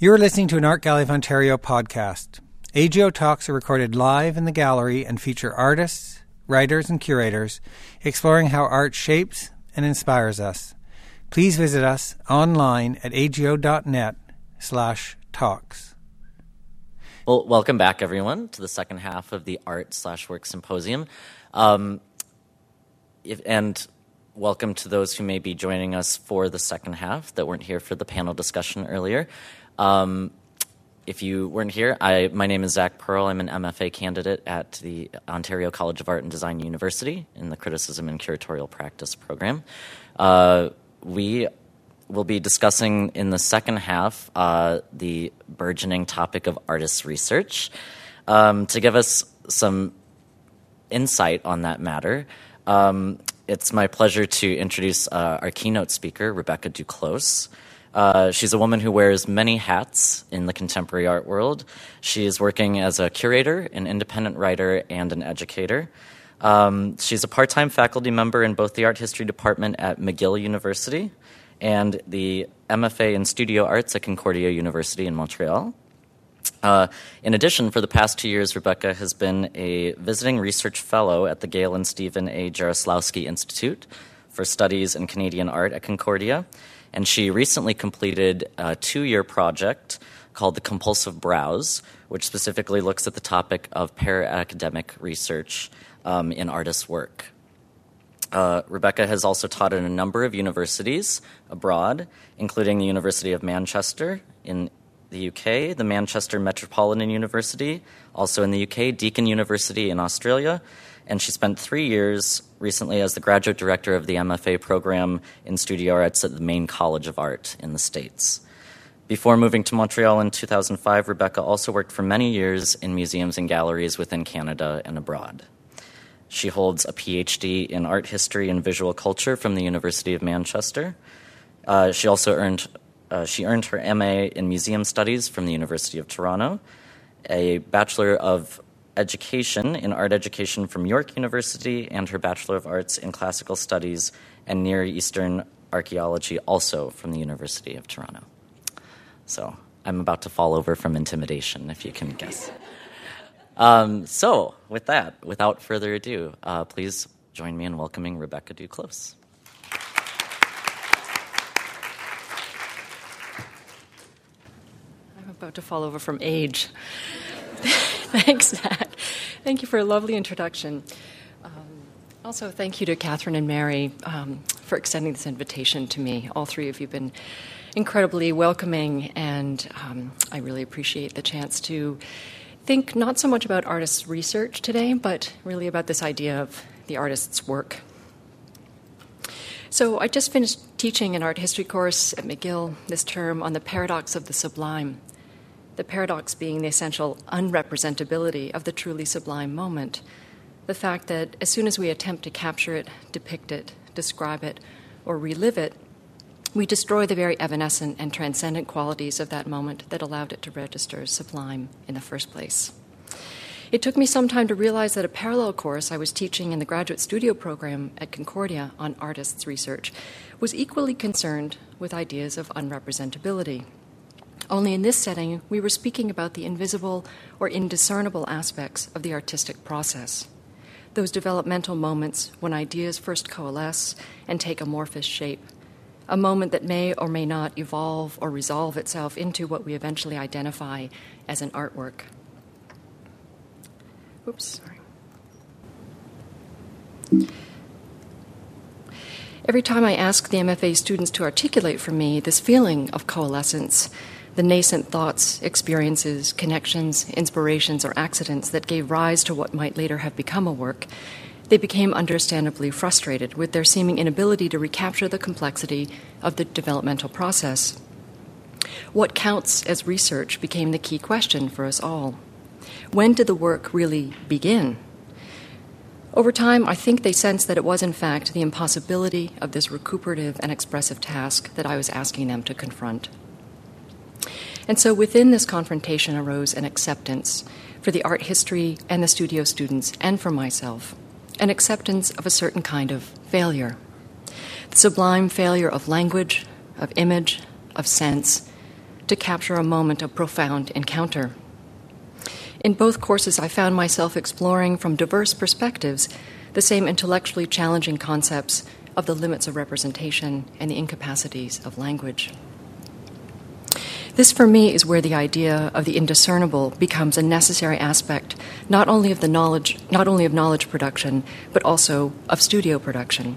You're listening to an Art Gallery of Ontario podcast. AGO Talks are recorded live in the gallery and feature artists, writers, and curators exploring how art shapes and inspires us. Please visit us online at ago.net slash talks. Well, welcome back, everyone, to the second half of the Art slash Work Symposium. Um, if, and welcome to those who may be joining us for the second half that weren't here for the panel discussion earlier. Um, if you weren't here, I, my name is Zach Pearl. I'm an MFA candidate at the Ontario College of Art and Design University in the Criticism and Curatorial Practice program. Uh, we will be discussing in the second half uh, the burgeoning topic of artist research. Um, to give us some insight on that matter, um, it's my pleasure to introduce uh, our keynote speaker, Rebecca Duclos. Uh, she's a woman who wears many hats in the contemporary art world. She is working as a curator, an independent writer, and an educator. Um, she's a part time faculty member in both the art history department at McGill University and the MFA in Studio Arts at Concordia University in Montreal. Uh, in addition, for the past two years, Rebecca has been a visiting research fellow at the Gail and Stephen A. Jarislowsky Institute for Studies in Canadian Art at Concordia and she recently completed a two year project called The Compulsive Browse, which specifically looks at the topic of para academic research um, in artists' work. Uh, Rebecca has also taught at a number of universities abroad, including the University of Manchester in the UK, the Manchester Metropolitan University, also in the UK, Deakin University in Australia, and she spent three years recently as the graduate director of the MFA program in studio arts at the Maine College of Art in the States. Before moving to Montreal in 2005, Rebecca also worked for many years in museums and galleries within Canada and abroad. She holds a PhD in art history and visual culture from the University of Manchester. Uh, she also earned uh, she earned her MA in museum studies from the University of Toronto, a Bachelor of education in art education from York University and her Bachelor of Arts in Classical Studies and Near Eastern Archaeology, also from the University of Toronto. So I'm about to fall over from intimidation, if you can guess. Um, so, with that, without further ado, uh, please join me in welcoming Rebecca Duclos. I'm about to fall over from age. Thanks, Zach. Thank you for a lovely introduction. Um, also, thank you to Catherine and Mary um, for extending this invitation to me. All three of you have been incredibly welcoming, and um, I really appreciate the chance to think not so much about artists' research today, but really about this idea of the artist's work. So, I just finished teaching an art history course at McGill this term on the paradox of the sublime the paradox being the essential unrepresentability of the truly sublime moment. The fact that as soon as we attempt to capture it, depict it, describe it, or relive it, we destroy the very evanescent and transcendent qualities of that moment that allowed it to register as sublime in the first place. It took me some time to realize that a parallel course I was teaching in the graduate studio program at Concordia on artists' research was equally concerned with ideas of unrepresentability. Only in this setting, we were speaking about the invisible or indiscernible aspects of the artistic process. Those developmental moments when ideas first coalesce and take amorphous shape. A moment that may or may not evolve or resolve itself into what we eventually identify as an artwork. Oops, sorry. Every time I ask the MFA students to articulate for me this feeling of coalescence, the nascent thoughts, experiences, connections, inspirations, or accidents that gave rise to what might later have become a work, they became understandably frustrated with their seeming inability to recapture the complexity of the developmental process. What counts as research became the key question for us all. When did the work really begin? Over time, I think they sensed that it was, in fact, the impossibility of this recuperative and expressive task that I was asking them to confront. And so within this confrontation arose an acceptance for the art history and the studio students and for myself, an acceptance of a certain kind of failure. The sublime failure of language, of image, of sense, to capture a moment of profound encounter. In both courses, I found myself exploring from diverse perspectives the same intellectually challenging concepts of the limits of representation and the incapacities of language. This, for me, is where the idea of the indiscernible becomes a necessary aspect not only of the knowledge, not only of knowledge production, but also of studio production.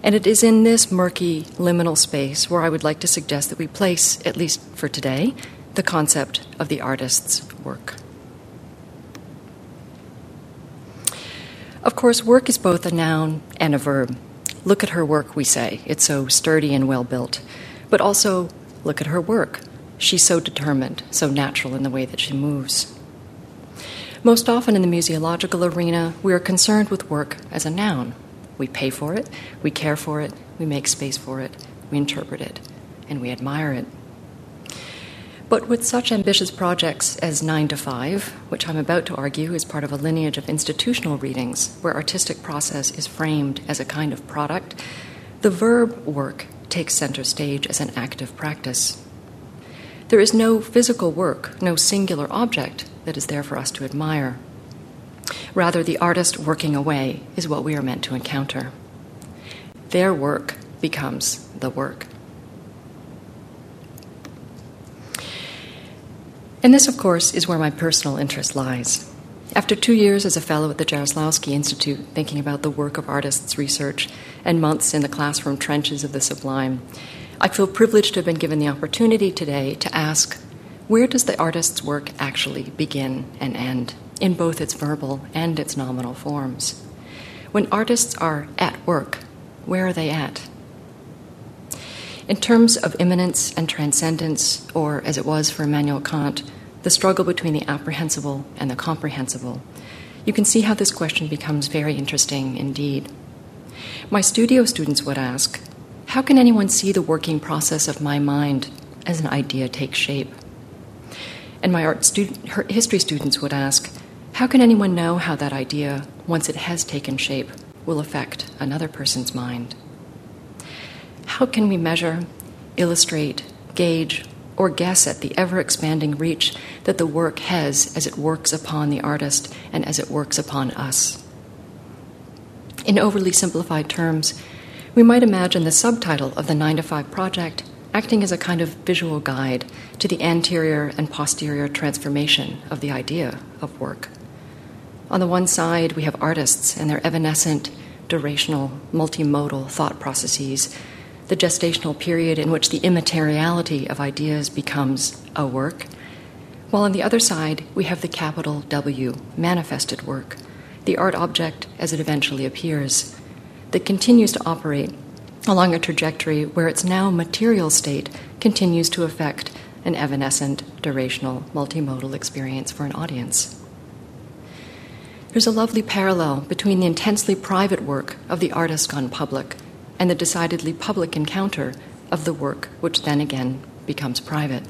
And it is in this murky liminal space where I would like to suggest that we place, at least for today, the concept of the artist's work. Of course, work is both a noun and a verb. Look at her work, we say. It's so sturdy and well built. But also, Look at her work. She's so determined, so natural in the way that she moves. Most often in the museological arena, we are concerned with work as a noun. We pay for it, we care for it, we make space for it, we interpret it, and we admire it. But with such ambitious projects as 9 to 5, which I'm about to argue is part of a lineage of institutional readings where artistic process is framed as a kind of product, the verb work takes center stage as an active practice. There is no physical work, no singular object that is there for us to admire. Rather, the artist working away is what we are meant to encounter. Their work becomes the work. And this, of course, is where my personal interest lies. After two years as a fellow at the Jarislowsky Institute, thinking about the work of artists' research, and months in the classroom trenches of the sublime, I feel privileged to have been given the opportunity today to ask where does the artist's work actually begin and end, in both its verbal and its nominal forms? When artists are at work, where are they at? In terms of immanence and transcendence, or as it was for Immanuel Kant, the struggle between the apprehensible and the comprehensible, you can see how this question becomes very interesting indeed. My studio students would ask, How can anyone see the working process of my mind as an idea takes shape? And my art history students would ask, How can anyone know how that idea, once it has taken shape, will affect another person's mind? How can we measure, illustrate, gauge, or guess at the ever expanding reach that the work has as it works upon the artist and as it works upon us. In overly simplified terms, we might imagine the subtitle of the 9 to 5 project acting as a kind of visual guide to the anterior and posterior transformation of the idea of work. On the one side, we have artists and their evanescent, durational, multimodal thought processes the gestational period in which the immateriality of ideas becomes a work, while on the other side we have the capital W, manifested work, the art object as it eventually appears, that continues to operate along a trajectory where its now material state continues to affect an evanescent, durational, multimodal experience for an audience. There's a lovely parallel between the intensely private work of the artist gone public and the decidedly public encounter of the work, which then again becomes private.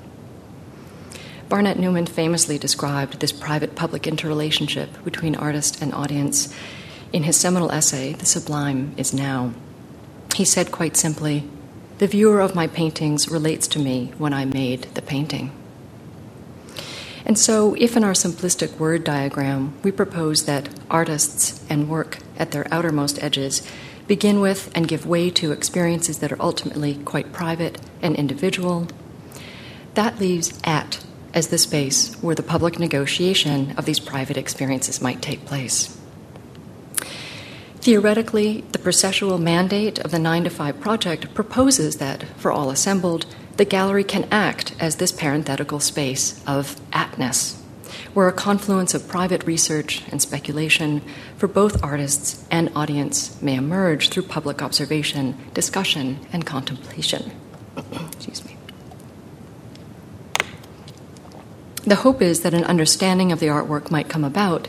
Barnett Newman famously described this private public interrelationship between artist and audience in his seminal essay, The Sublime is Now. He said quite simply, The viewer of my paintings relates to me when I made the painting. And so, if in our simplistic word diagram we propose that artists and work at their outermost edges begin with and give way to experiences that are ultimately quite private and individual. That leaves at as the space where the public negotiation of these private experiences might take place. Theoretically, the processual mandate of the 9 to 5 project proposes that, for all assembled, the gallery can act as this parenthetical space of atness where a confluence of private research and speculation for both artists and audience may emerge through public observation, discussion, and contemplation. Excuse me. The hope is that an understanding of the artwork might come about,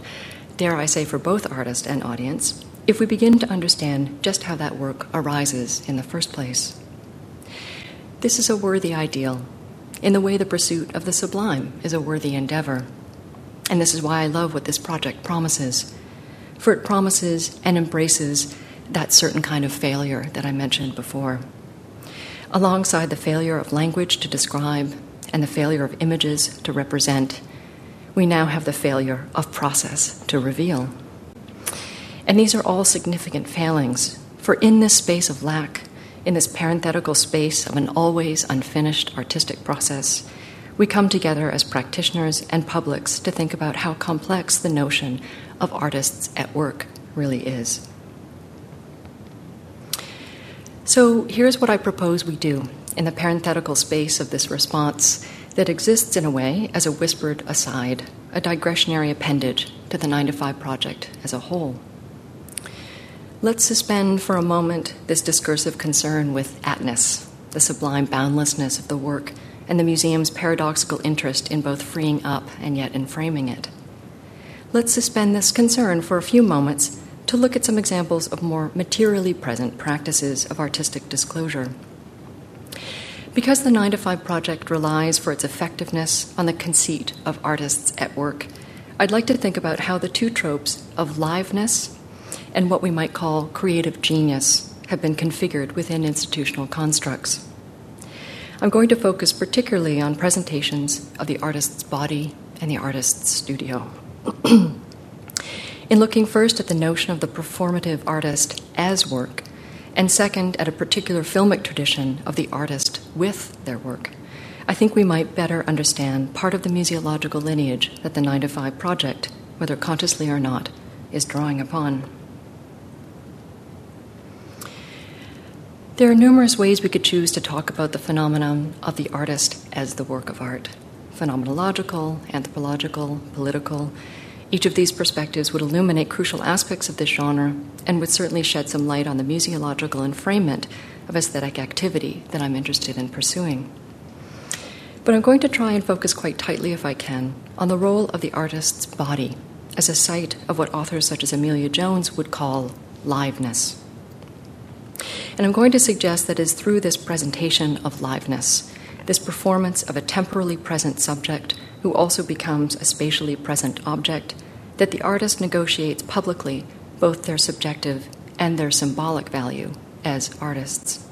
dare I say, for both artist and audience, if we begin to understand just how that work arises in the first place. This is a worthy ideal, in the way the pursuit of the sublime is a worthy endeavor. And this is why I love what this project promises. For it promises and embraces that certain kind of failure that I mentioned before. Alongside the failure of language to describe and the failure of images to represent, we now have the failure of process to reveal. And these are all significant failings, for in this space of lack, in this parenthetical space of an always unfinished artistic process, we come together as practitioners and publics to think about how complex the notion of artists at work really is. So here's what I propose we do in the parenthetical space of this response that exists in a way as a whispered aside, a digressionary appendage to the 9 to 5 project as a whole. Let's suspend for a moment this discursive concern with atness, the sublime boundlessness of the work and the museum's paradoxical interest in both freeing up and yet in framing it. Let's suspend this concern for a few moments to look at some examples of more materially present practices of artistic disclosure. Because the 9 to 5 project relies for its effectiveness on the conceit of artists at work, I'd like to think about how the two tropes of liveness and what we might call creative genius have been configured within institutional constructs. I'm going to focus particularly on presentations of the artist's body and the artist's studio. In looking first at the notion of the performative artist as work, and second, at a particular filmic tradition of the artist with their work, I think we might better understand part of the museological lineage that the 9 to 5 project, whether consciously or not, is drawing upon. There are numerous ways we could choose to talk about the phenomenon of the artist as the work of art phenomenological, anthropological, political. Each of these perspectives would illuminate crucial aspects of this genre and would certainly shed some light on the museological enframement of aesthetic activity that I'm interested in pursuing. But I'm going to try and focus quite tightly, if I can, on the role of the artist's body as a site of what authors such as Amelia Jones would call liveness. And I'm going to suggest that it is through this presentation of liveness, this performance of a temporally present subject who also becomes a spatially present object, that the artist negotiates publicly both their subjective and their symbolic value as artists.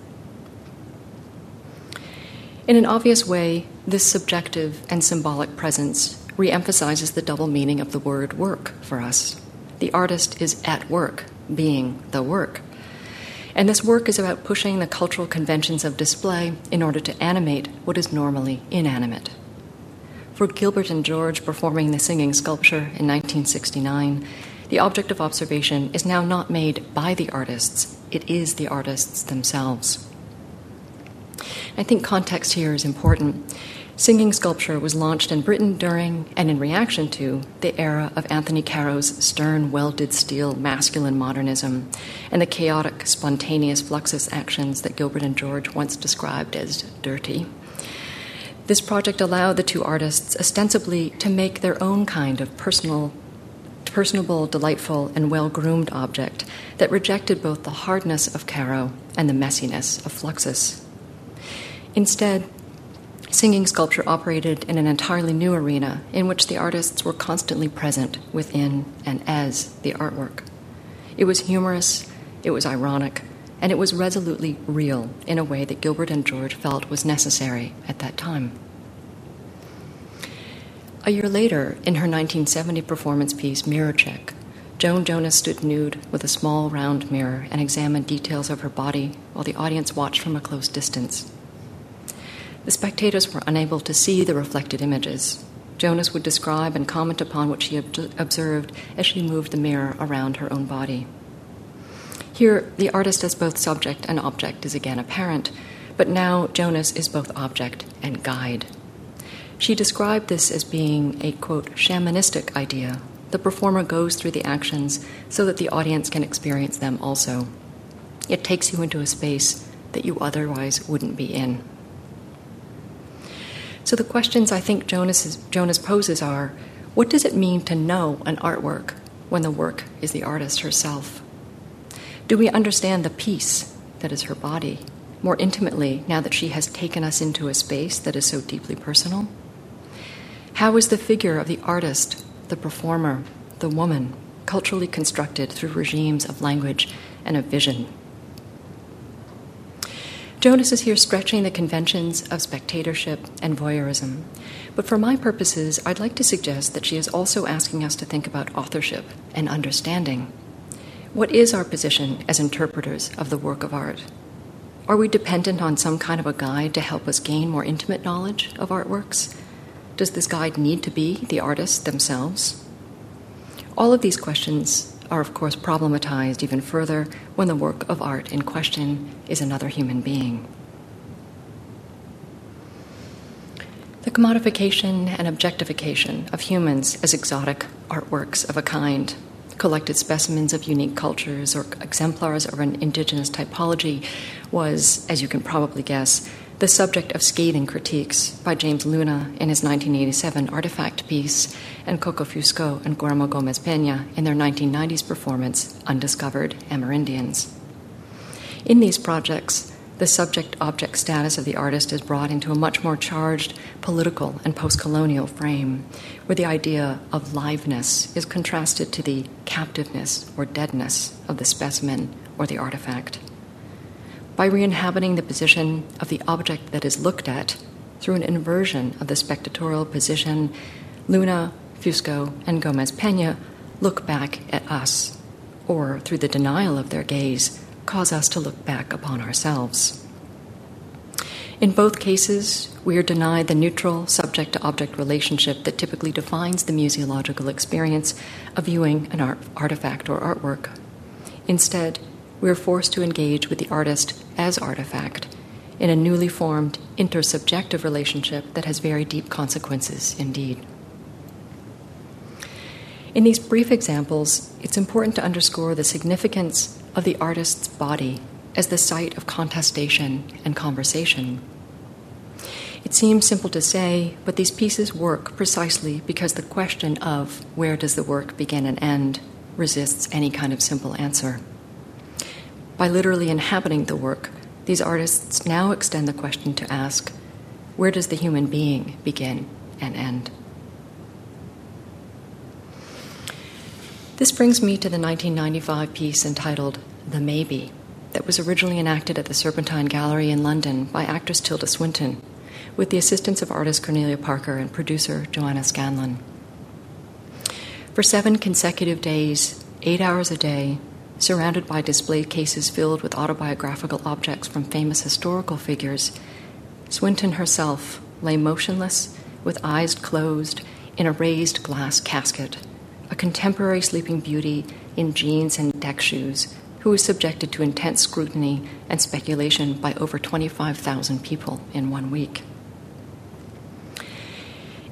In an obvious way, this subjective and symbolic presence reemphasizes the double meaning of the word work for us. The artist is at work, being the work. And this work is about pushing the cultural conventions of display in order to animate what is normally inanimate. For Gilbert and George performing the singing sculpture in 1969, the object of observation is now not made by the artists, it is the artists themselves. I think context here is important. Singing sculpture was launched in Britain during and in reaction to the era of Anthony Caro's stern, welded steel masculine modernism and the chaotic, spontaneous fluxus actions that Gilbert and George once described as dirty. This project allowed the two artists ostensibly to make their own kind of personal, personable, delightful, and well groomed object that rejected both the hardness of Caro and the messiness of Fluxus. Instead, Singing sculpture operated in an entirely new arena in which the artists were constantly present within and as the artwork. It was humorous, it was ironic, and it was resolutely real in a way that Gilbert and George felt was necessary at that time. A year later, in her 1970 performance piece Mirror Check, Joan Jonas stood nude with a small round mirror and examined details of her body while the audience watched from a close distance. The spectators were unable to see the reflected images. Jonas would describe and comment upon what she observed as she moved the mirror around her own body. Here, the artist as both subject and object is again apparent, but now Jonas is both object and guide. She described this as being a, quote, shamanistic idea. The performer goes through the actions so that the audience can experience them also. It takes you into a space that you otherwise wouldn't be in. So the questions I think Jonas, Jonas poses are what does it mean to know an artwork when the work is the artist herself? Do we understand the piece that is her body more intimately now that she has taken us into a space that is so deeply personal? How is the figure of the artist, the performer, the woman culturally constructed through regimes of language and of vision? Jonas is here stretching the conventions of spectatorship and voyeurism. But for my purposes, I'd like to suggest that she is also asking us to think about authorship and understanding. What is our position as interpreters of the work of art? Are we dependent on some kind of a guide to help us gain more intimate knowledge of artworks? Does this guide need to be the artists themselves? All of these questions are, of course, problematized even further when the work of art in question is another human being. The commodification and objectification of humans as exotic artworks of a kind, collected specimens of unique cultures or exemplars of an indigenous typology, was, as you can probably guess, the subject of scathing critiques by James Luna in his 1987 Artifact piece and Coco Fusco and Guillermo Gomez Pena in their 1990s performance Undiscovered Amerindians. In these projects, the subject object status of the artist is brought into a much more charged political and post colonial frame, where the idea of liveness is contrasted to the captiveness or deadness of the specimen or the artifact. By re inhabiting the position of the object that is looked at through an inversion of the spectatorial position, Luna, Fusco, and Gomez Pena look back at us, or through the denial of their gaze, cause us to look back upon ourselves. In both cases, we are denied the neutral subject to object relationship that typically defines the museological experience of viewing an art, artifact or artwork. Instead, we are forced to engage with the artist as artifact in a newly formed intersubjective relationship that has very deep consequences indeed. In these brief examples, it's important to underscore the significance of the artist's body as the site of contestation and conversation. It seems simple to say, but these pieces work precisely because the question of where does the work begin and end resists any kind of simple answer. By literally inhabiting the work, these artists now extend the question to ask where does the human being begin and end? This brings me to the 1995 piece entitled The Maybe, that was originally enacted at the Serpentine Gallery in London by actress Tilda Swinton, with the assistance of artist Cornelia Parker and producer Joanna Scanlan. For seven consecutive days, eight hours a day, surrounded by display cases filled with autobiographical objects from famous historical figures, Swinton herself lay motionless, with eyes closed, in a raised glass casket a contemporary sleeping beauty in jeans and deck shoes who was subjected to intense scrutiny and speculation by over 25,000 people in one week.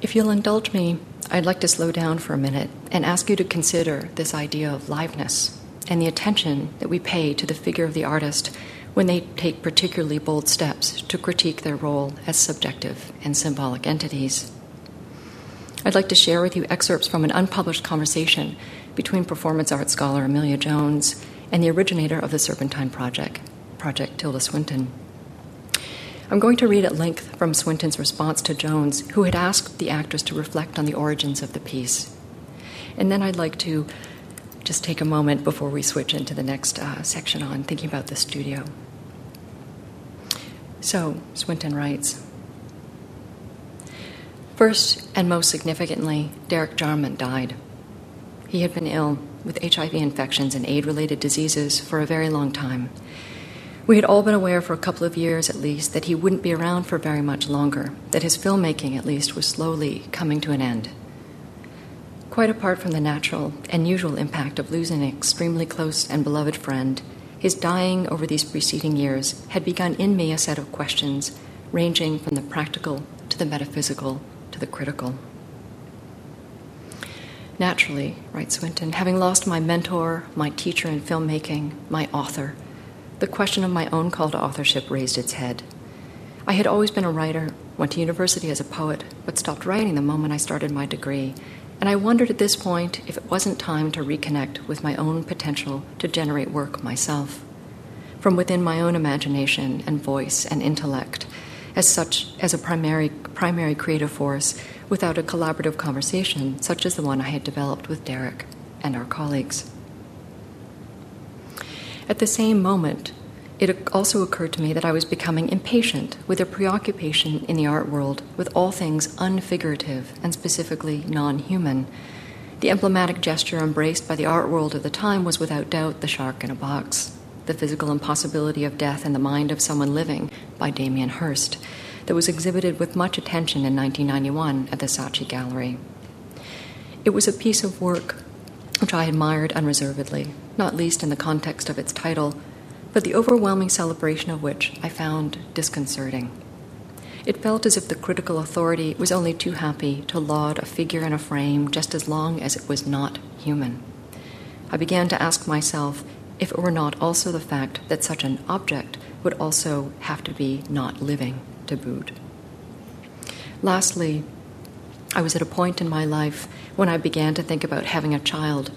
If you'll indulge me, I'd like to slow down for a minute and ask you to consider this idea of liveness and the attention that we pay to the figure of the artist when they take particularly bold steps to critique their role as subjective and symbolic entities. I'd like to share with you excerpts from an unpublished conversation between performance art scholar Amelia Jones and the originator of the Serpentine Project, Project Tilda Swinton. I'm going to read at length from Swinton's response to Jones, who had asked the actress to reflect on the origins of the piece. And then I'd like to just take a moment before we switch into the next uh, section on thinking about the studio. So, Swinton writes First and most significantly, Derek Jarman died. He had been ill with HIV infections and AIDS related diseases for a very long time. We had all been aware for a couple of years at least that he wouldn't be around for very much longer, that his filmmaking at least was slowly coming to an end. Quite apart from the natural and usual impact of losing an extremely close and beloved friend, his dying over these preceding years had begun in me a set of questions ranging from the practical to the metaphysical to the critical. Naturally, writes Swinton, having lost my mentor, my teacher in filmmaking, my author, the question of my own call to authorship raised its head. I had always been a writer, went to university as a poet, but stopped writing the moment I started my degree, and I wondered at this point if it wasn't time to reconnect with my own potential to generate work myself, from within my own imagination and voice and intellect, as such as a primary, primary creative force without a collaborative conversation such as the one I had developed with Derek and our colleagues. At the same moment, it also occurred to me that I was becoming impatient with a preoccupation in the art world with all things unfigurative and specifically non human. The emblematic gesture embraced by the art world of the time was without doubt the shark in a box, the physical impossibility of death in the mind of someone living by Damien Hirst, that was exhibited with much attention in 1991 at the Saatchi Gallery. It was a piece of work which I admired unreservedly, not least in the context of its title, but the overwhelming celebration of which I found disconcerting. It felt as if the critical authority was only too happy to laud a figure in a frame just as long as it was not human. I began to ask myself if it were not also the fact that such an object would also have to be not living to boot. Lastly, I was at a point in my life when I began to think about having a child.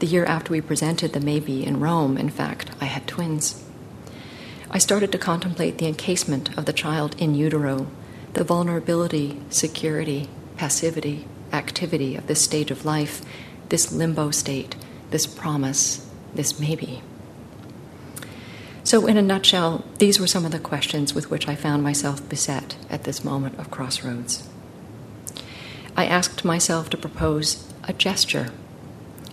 The year after we presented the Maybe in Rome, in fact, I had twins. I started to contemplate the encasement of the child in utero, the vulnerability, security, passivity, activity of this stage of life, this limbo state, this promise, this maybe. So, in a nutshell, these were some of the questions with which I found myself beset at this moment of crossroads. I asked myself to propose a gesture,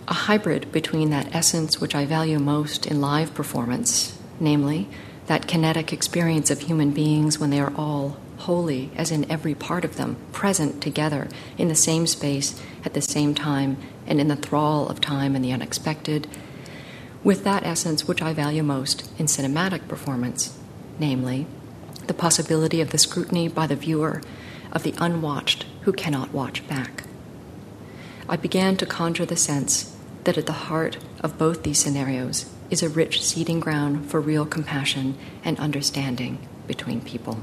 a hybrid between that essence which I value most in live performance, namely, that kinetic experience of human beings when they are all wholly, as in every part of them, present together in the same space at the same time and in the thrall of time and the unexpected, with that essence which I value most in cinematic performance, namely, the possibility of the scrutiny by the viewer of the unwatched who cannot watch back. I began to conjure the sense that at the heart of both these scenarios is a rich seeding ground for real compassion and understanding between people.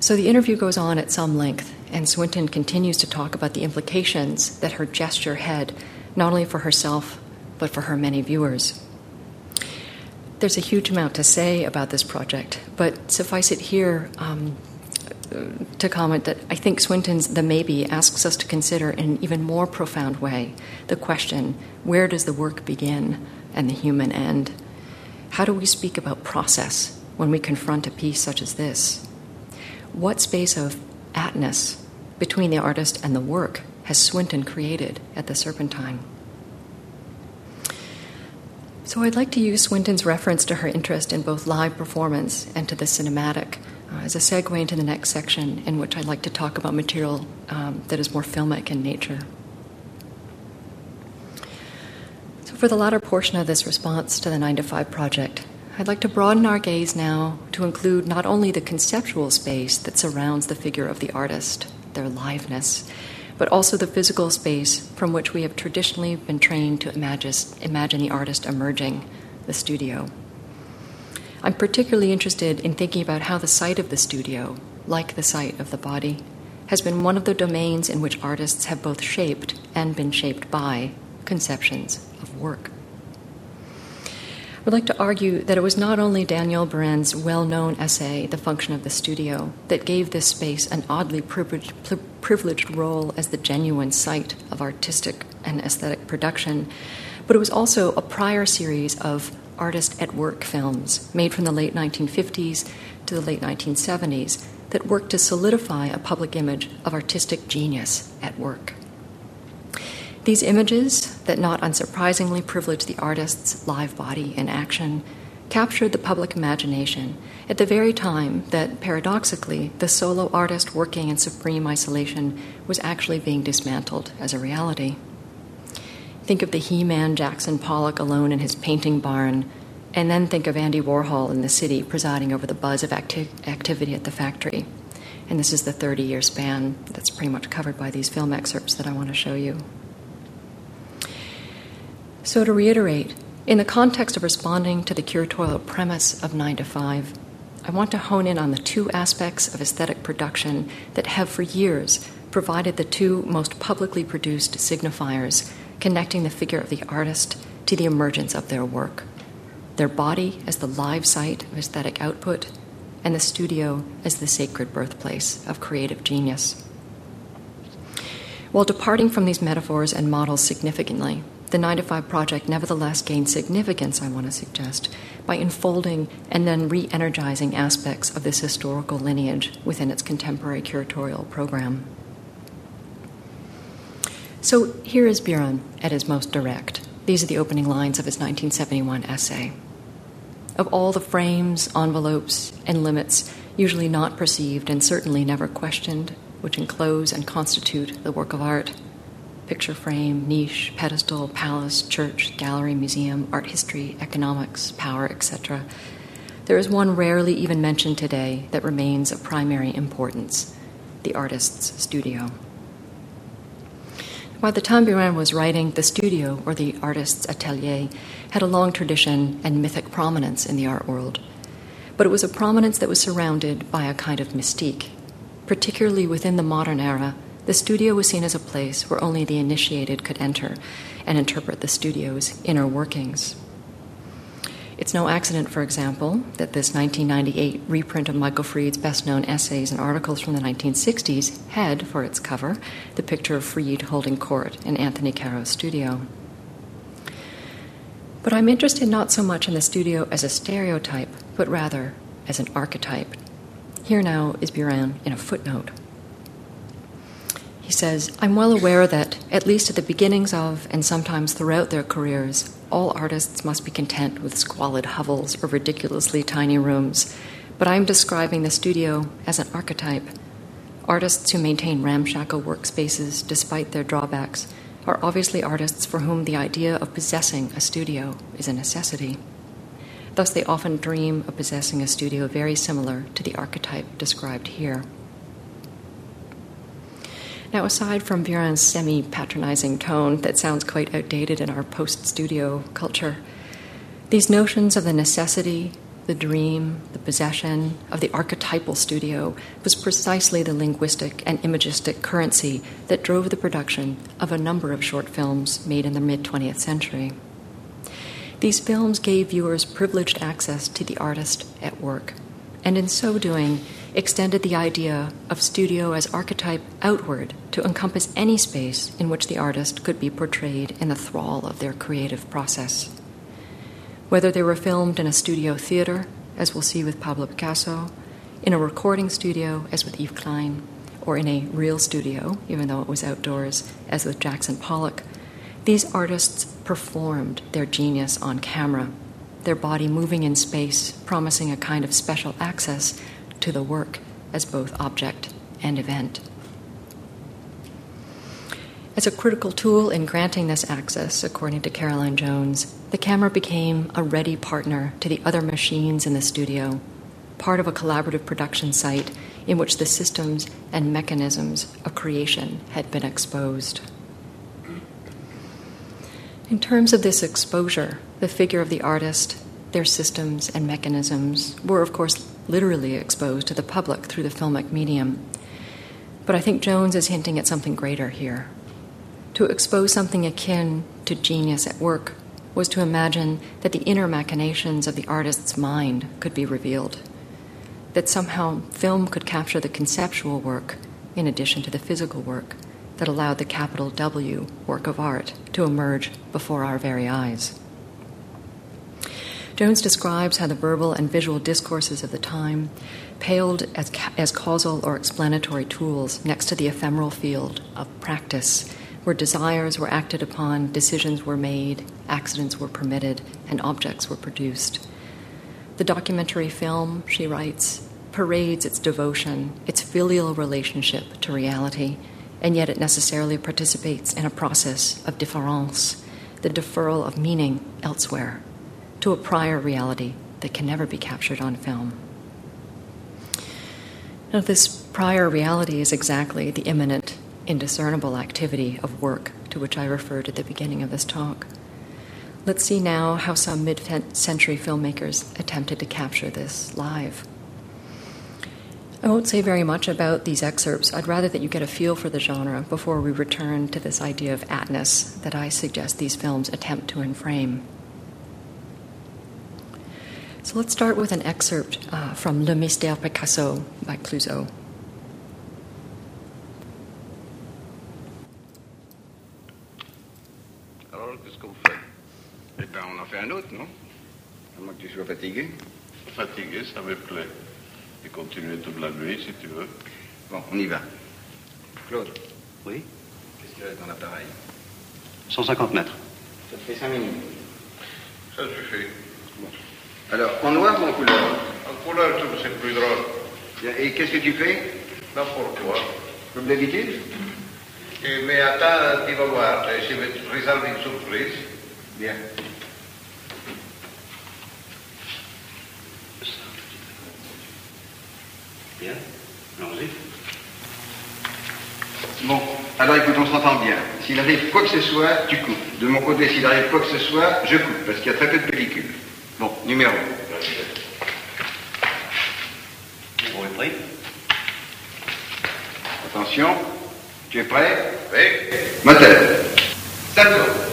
So the interview goes on at some length, and Swinton continues to talk about the implications that her gesture had, not only for herself, but for her many viewers. There's a huge amount to say about this project, but suffice it here um, to comment that I think Swinton's The Maybe asks us to consider in an even more profound way the question where does the work begin and the human end? How do we speak about process when we confront a piece such as this? What space of atness between the artist and the work has Swinton created at the Serpentine? So I'd like to use Swinton's reference to her interest in both live performance and to the cinematic uh, as a segue into the next section, in which I'd like to talk about material um, that is more filmic in nature. So, for the latter portion of this response to the 9 to 5 project, I'd like to broaden our gaze now to include not only the conceptual space that surrounds the figure of the artist, their liveness, but also the physical space from which we have traditionally been trained to imagine, imagine the artist emerging, the studio. I'm particularly interested in thinking about how the site of the studio, like the site of the body, has been one of the domains in which artists have both shaped and been shaped by conceptions of work. I would like to argue that it was not only Daniel Buren's well known essay, The Function of the Studio, that gave this space an oddly privileged role as the genuine site of artistic and aesthetic production, but it was also a prior series of artist at work films made from the late 1950s to the late 1970s that worked to solidify a public image of artistic genius at work. These images, that not unsurprisingly privilege the artist's live body in action, captured the public imagination at the very time that, paradoxically, the solo artist working in supreme isolation was actually being dismantled as a reality. Think of the He Man Jackson Pollock alone in his painting barn, and then think of Andy Warhol in the city presiding over the buzz of acti- activity at the factory. And this is the 30 year span that's pretty much covered by these film excerpts that I want to show you. So, to reiterate, in the context of responding to the curatorial premise of 9 to 5, I want to hone in on the two aspects of aesthetic production that have for years provided the two most publicly produced signifiers connecting the figure of the artist to the emergence of their work their body as the live site of aesthetic output, and the studio as the sacred birthplace of creative genius. While departing from these metaphors and models significantly, the 9 to 5 project nevertheless gained significance, I want to suggest, by enfolding and then re energizing aspects of this historical lineage within its contemporary curatorial program. So here is Buren at his most direct. These are the opening lines of his 1971 essay. Of all the frames, envelopes, and limits usually not perceived and certainly never questioned, which enclose and constitute the work of art, picture frame, niche, pedestal, palace, church, gallery, museum, art history, economics, power, etc. There is one rarely even mentioned today that remains of primary importance the artist's studio. By the time Buren was writing, the studio, or the artist's atelier, had a long tradition and mythic prominence in the art world. But it was a prominence that was surrounded by a kind of mystique, particularly within the modern era the studio was seen as a place where only the initiated could enter and interpret the studio's inner workings. It's no accident, for example, that this 1998 reprint of Michael Fried's best known essays and articles from the 1960s had, for its cover, the picture of Fried holding court in Anthony Caro's studio. But I'm interested not so much in the studio as a stereotype, but rather as an archetype. Here now is Buren in a footnote. He says, I'm well aware that, at least at the beginnings of, and sometimes throughout their careers, all artists must be content with squalid hovels or ridiculously tiny rooms. But I'm describing the studio as an archetype. Artists who maintain ramshackle workspaces despite their drawbacks are obviously artists for whom the idea of possessing a studio is a necessity. Thus, they often dream of possessing a studio very similar to the archetype described here. Now, aside from Buren's semi patronizing tone that sounds quite outdated in our post studio culture, these notions of the necessity, the dream, the possession of the archetypal studio was precisely the linguistic and imagistic currency that drove the production of a number of short films made in the mid 20th century. These films gave viewers privileged access to the artist at work, and in so doing, extended the idea of studio as archetype outward to encompass any space in which the artist could be portrayed in the thrall of their creative process. Whether they were filmed in a studio theater, as we'll see with Pablo Picasso, in a recording studio, as with Yves Klein, or in a real studio, even though it was outdoors, as with Jackson Pollock, these artists performed their genius on camera, their body moving in space, promising a kind of special access to the work as both object and event. As a critical tool in granting this access, according to Caroline Jones, the camera became a ready partner to the other machines in the studio, part of a collaborative production site in which the systems and mechanisms of creation had been exposed. In terms of this exposure, the figure of the artist, their systems and mechanisms were, of course, literally exposed to the public through the filmic medium. But I think Jones is hinting at something greater here. To expose something akin to genius at work was to imagine that the inner machinations of the artist's mind could be revealed, that somehow film could capture the conceptual work in addition to the physical work that allowed the capital W work of art to emerge before our very eyes. Jones describes how the verbal and visual discourses of the time paled as, ca- as causal or explanatory tools next to the ephemeral field of practice, where desires were acted upon, decisions were made, accidents were permitted, and objects were produced. The documentary film, she writes, parades its devotion, its filial relationship to reality, and yet it necessarily participates in a process of difference, the deferral of meaning elsewhere to a prior reality that can never be captured on film. Now, this prior reality is exactly the immanent, indiscernible activity of work to which I referred at the beginning of this talk. Let's see now how some mid century filmmakers attempted to capture this live. I won't say very much about these excerpts. I'd rather that you get a feel for the genre before we return to this idea of atness that I suggest these films attempt to enframe. So let's start with an excerpt uh, from Le Mystère Picasso by Clouzot. Alors, qu'est-ce que Eh ben, on en fait un autre, non? À moins que tu sois fatigué. Fatigué, ça me plaît. Et continuer toute la nuit, si tu veux. Bon, on y va. Claude, Oui? Qu'est-ce qu'il y a dans l'appareil? 150 mètres. Ça te fait 5 minutes. Ça suffit. Alors, en noir ou en couleur En couleur, tout, c'est plus drôle. Bien, Et qu'est-ce que tu fais N'importe quoi. Comme d'habitude Et, mais attends, tu vas voir. Je vais te réserver une surprise. Bien. Bien. Allons-y. Bon, alors écoute, on s'entend bien. S'il arrive quoi que ce soit, tu coupes. De mon côté, s'il arrive quoi que ce soit, je coupe, parce qu'il y a très peu de pellicule. Bon, numéro. Numéro est pris. Attention, tu es prêt? Oui Moteur. Salto.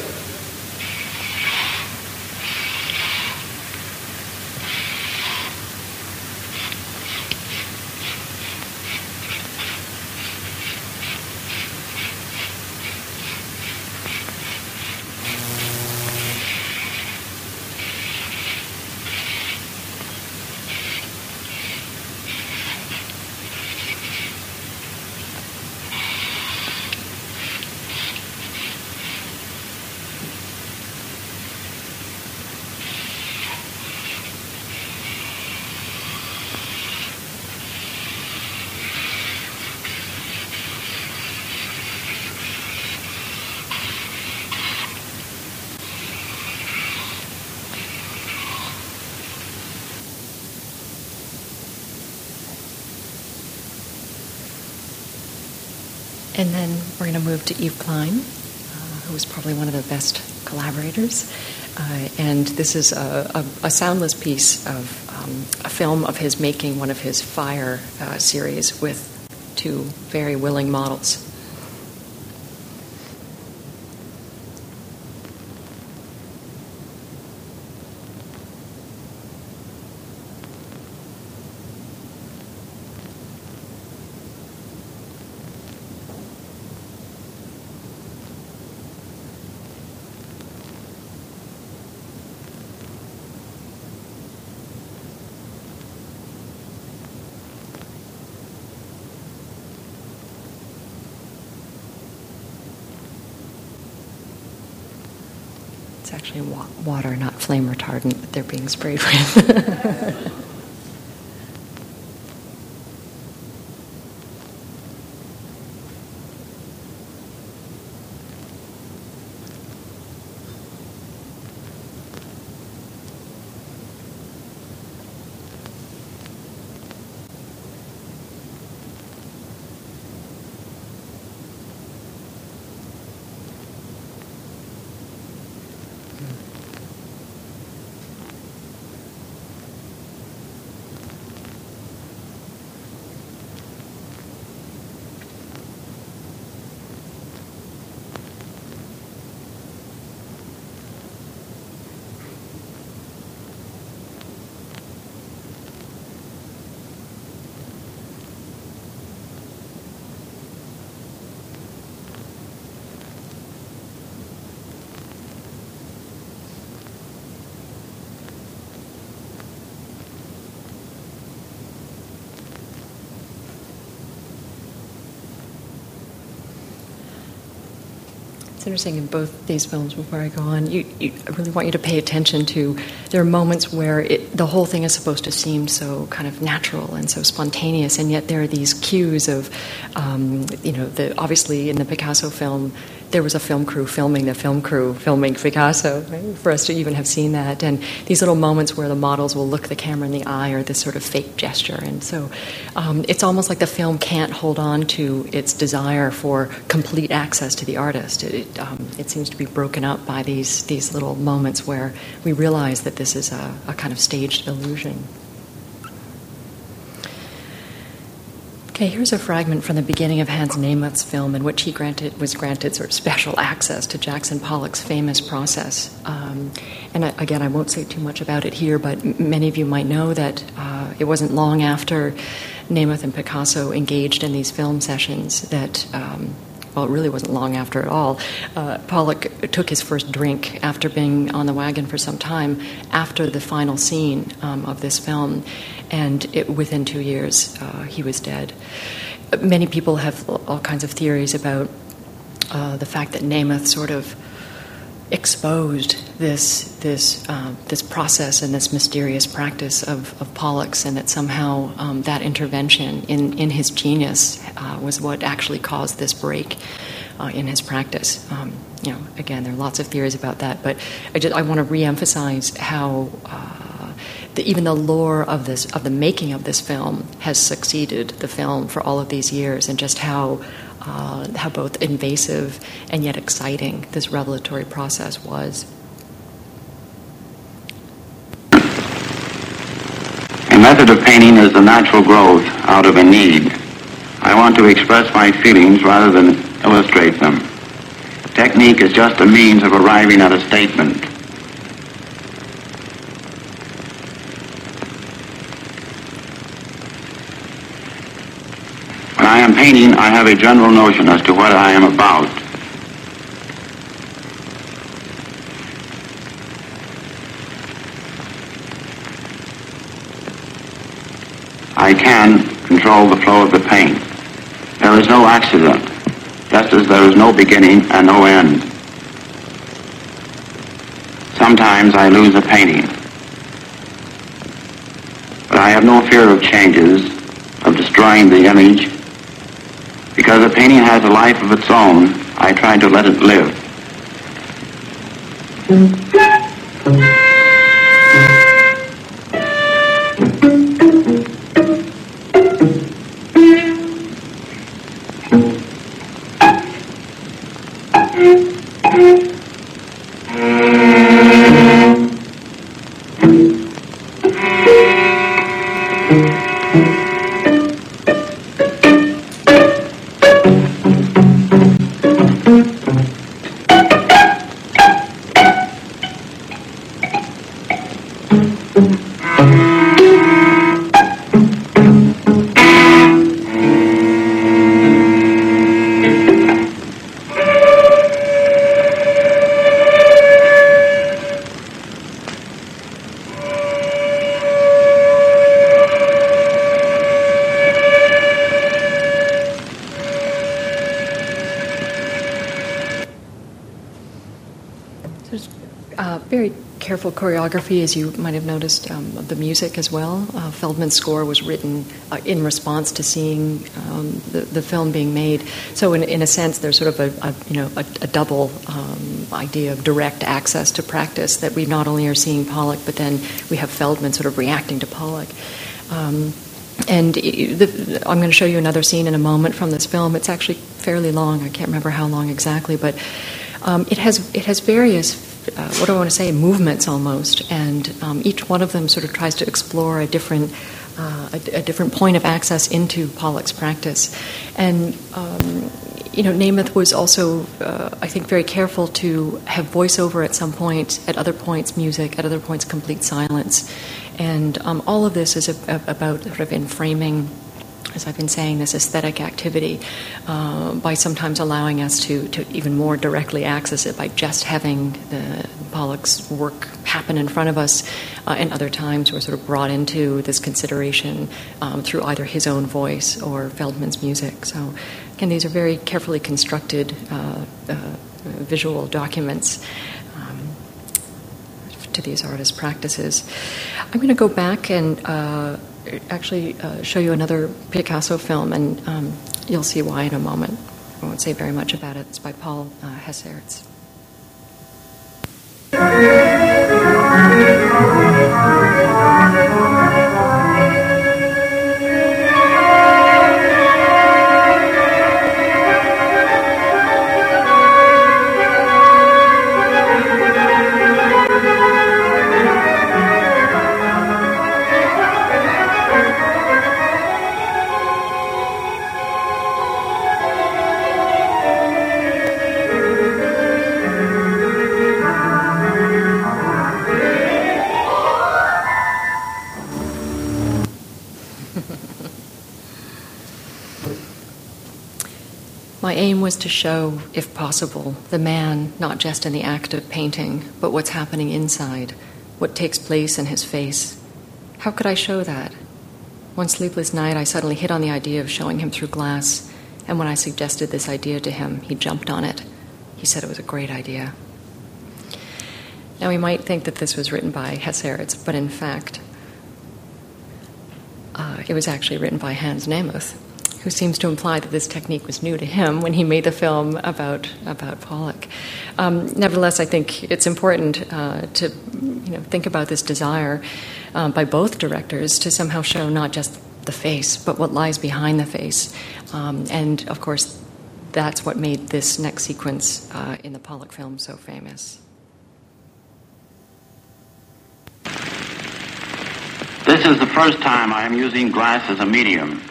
To Yves Klein, uh, who was probably one of the best collaborators. Uh, and this is a, a, a soundless piece of um, a film of his making one of his fire uh, series with two very willing models. It's actually wa- water, not flame retardant, that they're being sprayed with. It's interesting in both these films. Before I go on, you, you, I really want you to pay attention to. There are moments where it, the whole thing is supposed to seem so kind of natural and so spontaneous, and yet there are these cues of, um, you know, the obviously in the Picasso film, there was a film crew filming the film crew filming Picasso. Right? For us to even have seen that, and these little moments where the models will look the camera in the eye, or this sort of fake gesture, and so um, it's almost like the film can't hold on to its desire for complete access to the artist. It, it, um, it seems to be broken up by these these little moments where we realize that this is a, a kind of staged illusion. Okay, here's a fragment from the beginning of Hans Namuth's film in which he granted, was granted sort of special access to Jackson Pollock's famous process. Um, and I, again, I won't say too much about it here, but m- many of you might know that uh, it wasn't long after Namath and Picasso engaged in these film sessions that, um, well, it really wasn't long after at all. Uh, Pollock took his first drink after being on the wagon for some time after the final scene um, of this film, and it, within two years, uh, he was dead. Many people have all kinds of theories about uh, the fact that Namuth sort of exposed this this uh, this process and this mysterious practice of, of Pollock's, and that somehow um, that intervention in in his genius uh, was what actually caused this break uh, in his practice. Um, you know, again, there are lots of theories about that, but I just I want to reemphasize how. Uh, even the lore of this of the making of this film has succeeded the film for all of these years, and just how uh, how both invasive and yet exciting this revelatory process was. A method of painting is the natural growth out of a need. I want to express my feelings rather than illustrate them. Technique is just a means of arriving at a statement. I am painting, I have a general notion as to what I am about. I can control the flow of the paint. There is no accident, just as there is no beginning and no end. Sometimes I lose a painting. But I have no fear of changes, of destroying the image, because a painting has a life of its own, I try to let it live. Mm. Choreography, as you might have noticed, um, the music as well. Uh, Feldman's score was written uh, in response to seeing um, the, the, film being made. So, in, in a sense, there's sort of a, a you know a, a double um, idea of direct access to practice that we not only are seeing Pollock, but then we have Feldman sort of reacting to Pollock. Um, and the, I'm going to show you another scene in a moment from this film. It's actually fairly long. I can't remember how long exactly, but um, it has it has various uh, what do I want to say, movements almost, and um, each one of them sort of tries to explore a different. Uh, a, a, different point of access into Pollock's practice, and um, you know, Namuth was also, uh, I think, very careful to have voiceover at some point, at other points music, at other points complete silence, and um, all of this is a, a, about sort of in framing as I've been saying, this aesthetic activity uh, by sometimes allowing us to, to even more directly access it by just having the Pollock's work happen in front of us, uh, and other times we're sort of brought into this consideration um, through either his own voice or Feldman's music. So, again, these are very carefully constructed uh, uh visual documents um, to these artist practices. I'm going to go back and uh, actually uh, show you another Picasso film, and um, you'll see why in a moment. I won't say very much about it. It's by Paul uh. Show, if possible, the man not just in the act of painting, but what's happening inside, what takes place in his face. How could I show that? One sleepless night, I suddenly hit on the idea of showing him through glass, and when I suggested this idea to him, he jumped on it. He said it was a great idea. Now, we might think that this was written by Haesaerts, but in fact, uh, it was actually written by Hans Namuth, who seems to imply that this technique was new to him when he made the film about about Pollock. Um, nevertheless, I think it's important uh, to you know think about this desire um, by both directors to somehow show not just the face, but what lies behind the face, um, and of course, that's what made this next sequence uh, in the Pollock film so famous. This is the first time I am using glass as a medium.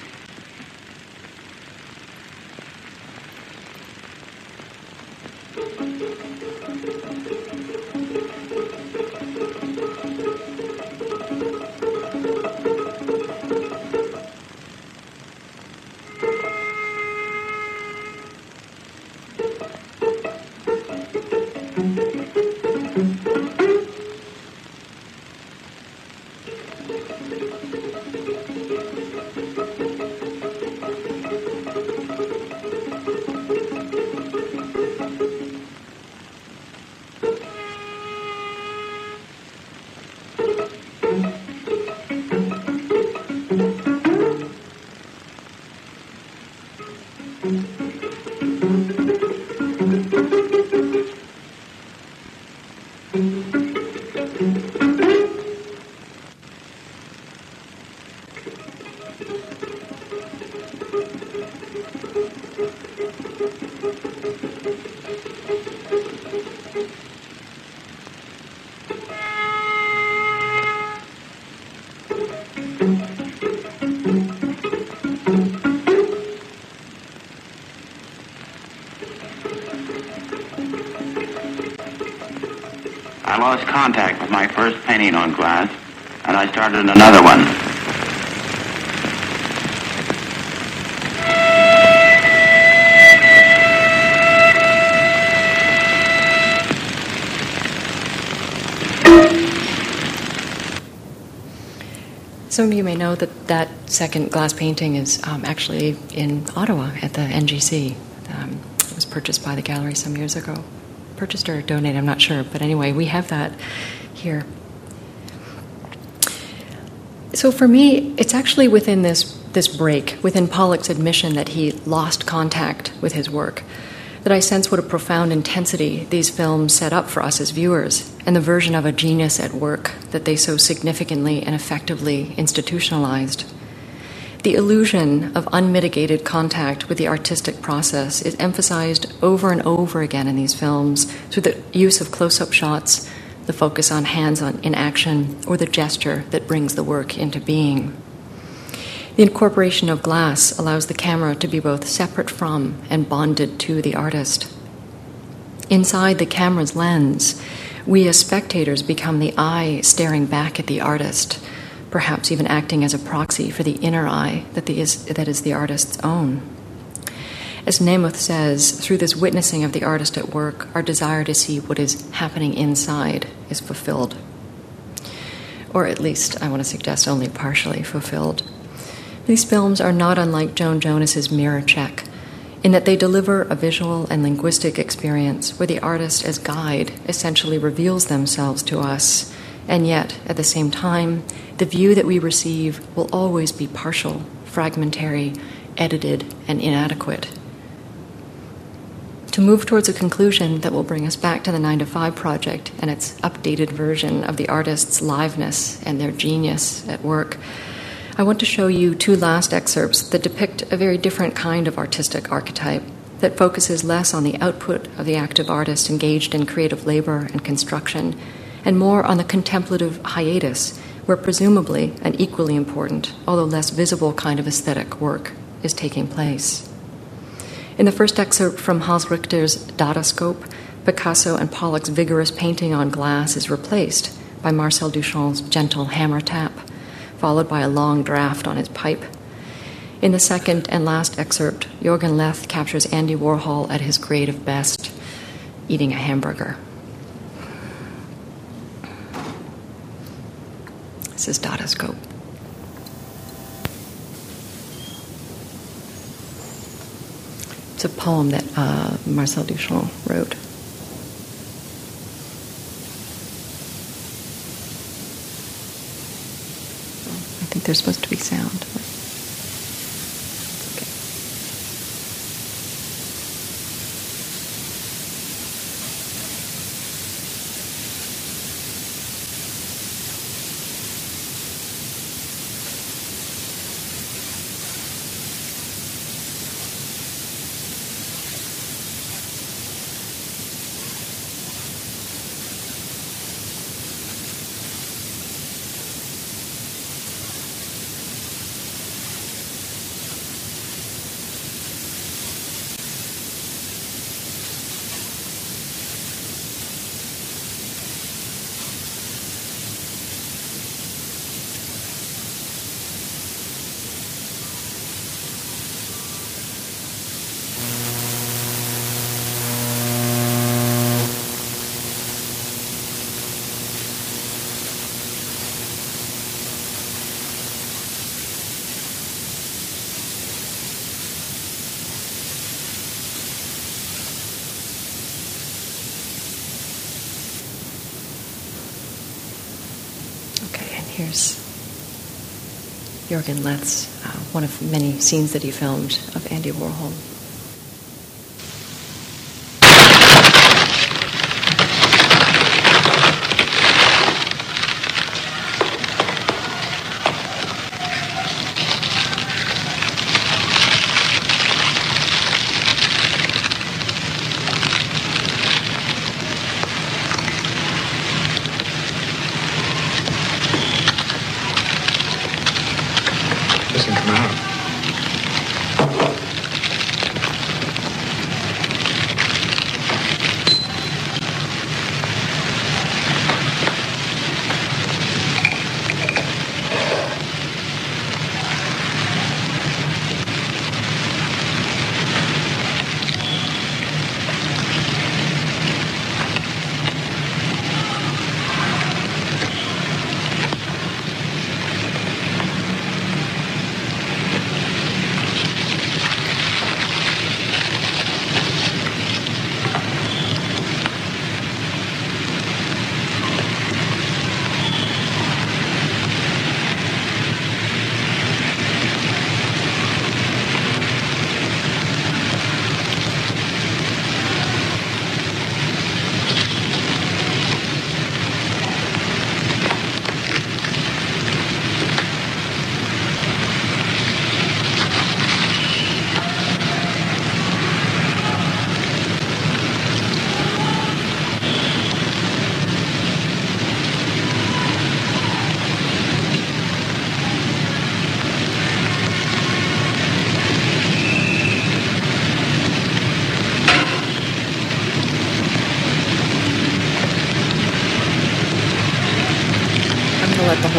My first painting on glass, and I started another one. Some of you may know that that second glass painting is um, actually in Ottawa at the NGC. Um, it was purchased by the gallery some years ago. Purchased or donated, I'm not sure. But anyway, we have that here. So for me, it's actually within this, this break, within Pollock's admission that he lost contact with his work, that I sense what a profound intensity these films set up for us as viewers, and the version of a genius at work that they so significantly and effectively institutionalized. The illusion of unmitigated contact with the artistic process is emphasized over and over again in these films through the use of close up shots, the focus on hands on, in action, or the gesture that brings the work into being. The incorporation of glass allows the camera to be both separate from and bonded to the artist. Inside the camera's lens, we as spectators become the eye staring back at the artist, perhaps even acting as a proxy for the inner eye that, the is, that is the artist's own. As Namuth says, through this witnessing of the artist at work, our desire to see what is happening inside is fulfilled. Or at least, I want to suggest, only partially fulfilled. These films are not unlike Joan Jonas's Mirror Check, in that they deliver a visual and linguistic experience where the artist, as guide, essentially reveals themselves to us, and yet, at the same time, the view that we receive will always be partial, fragmentary, edited, and inadequate. To move towards a conclusion that will bring us back to the 9 to 5 project and its updated version of the artist's liveness and their genius at work, I want to show you two last excerpts that depict a very different kind of artistic archetype that focuses less on the output of the active artist engaged in creative labor and construction and more on the contemplative hiatus where presumably an equally important, although less visible kind of aesthetic work is taking place. In the first excerpt from Hans Richter's Dadascope, Picasso and Pollock's vigorous painting on glass is replaced by Marcel Duchamp's gentle hammer tap, followed by a long draft on his pipe. In the second and last excerpt, Jorgen Leth captures Andy Warhol at his creative best, eating a hamburger. This is Dadascope. It's a poem that uh, Marcel Duchamp wrote. I think there's supposed to be sound. Okay, and here's Jorgen Leth's, uh, one of many scenes that he filmed of Andy Warhol.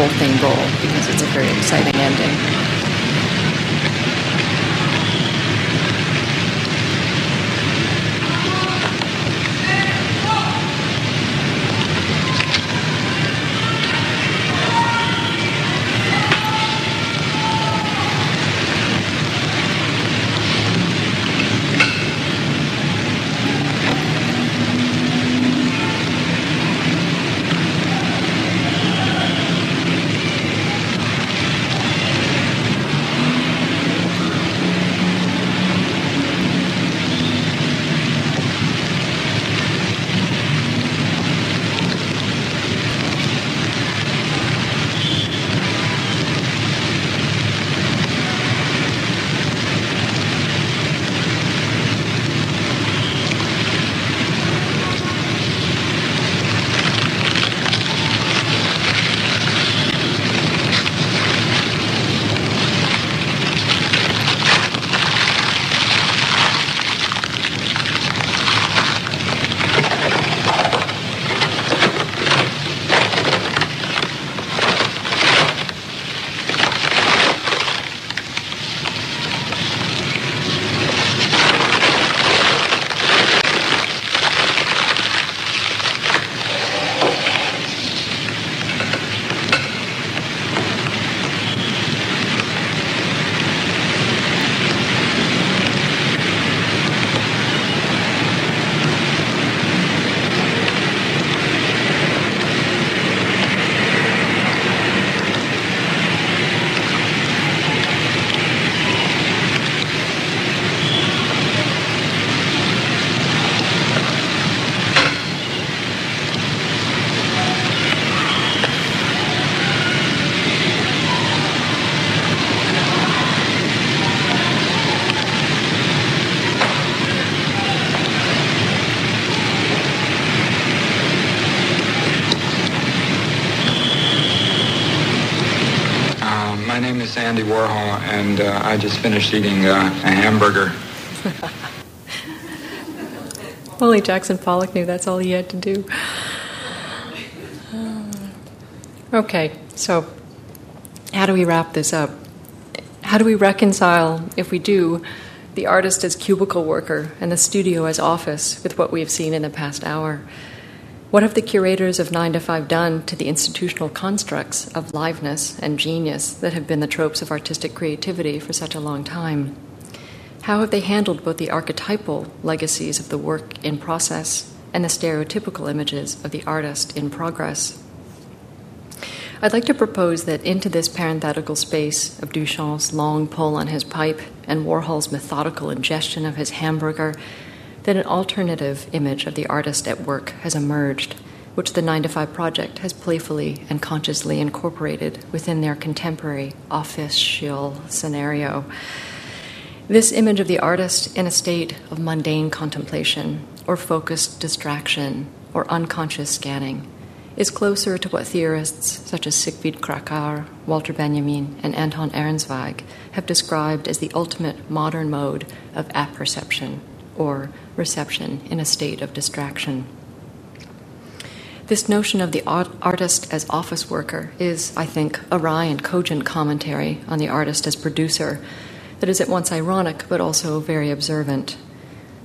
Whole thing roll because it's a very exciting ending. Warhol, and uh, I just finished eating uh, a hamburger. Only Jackson Pollock knew that's all he had to do. Okay, so how do we wrap this up? How do we reconcile, if we do, the artist as cubicle worker and the studio as office with what we have seen in the past hour? What have the curators of 9 to 5 done to the institutional constructs of liveness and genius that have been the tropes of artistic creativity for such a long time? How have they handled both the archetypal legacies of the work in process and the stereotypical images of the artist in progress? I'd like to propose that into this parenthetical space of Duchamp's long pull on his pipe and Warhol's methodical ingestion of his hamburger, that an alternative image of the artist at work has emerged, which the 9 to 5 project has playfully and consciously incorporated within their contemporary official scenario. This image of the artist in a state of mundane contemplation, or focused distraction, or unconscious scanning is closer to what theorists such as Siegfried Kracauer, Walter Benjamin, and Anton Ehrenzweig have described as the ultimate modern mode of apperception, or reception in a state of distraction. This notion of the artist as office worker is, I think, a wry and cogent commentary on the artist as producer that is at once ironic but also very observant.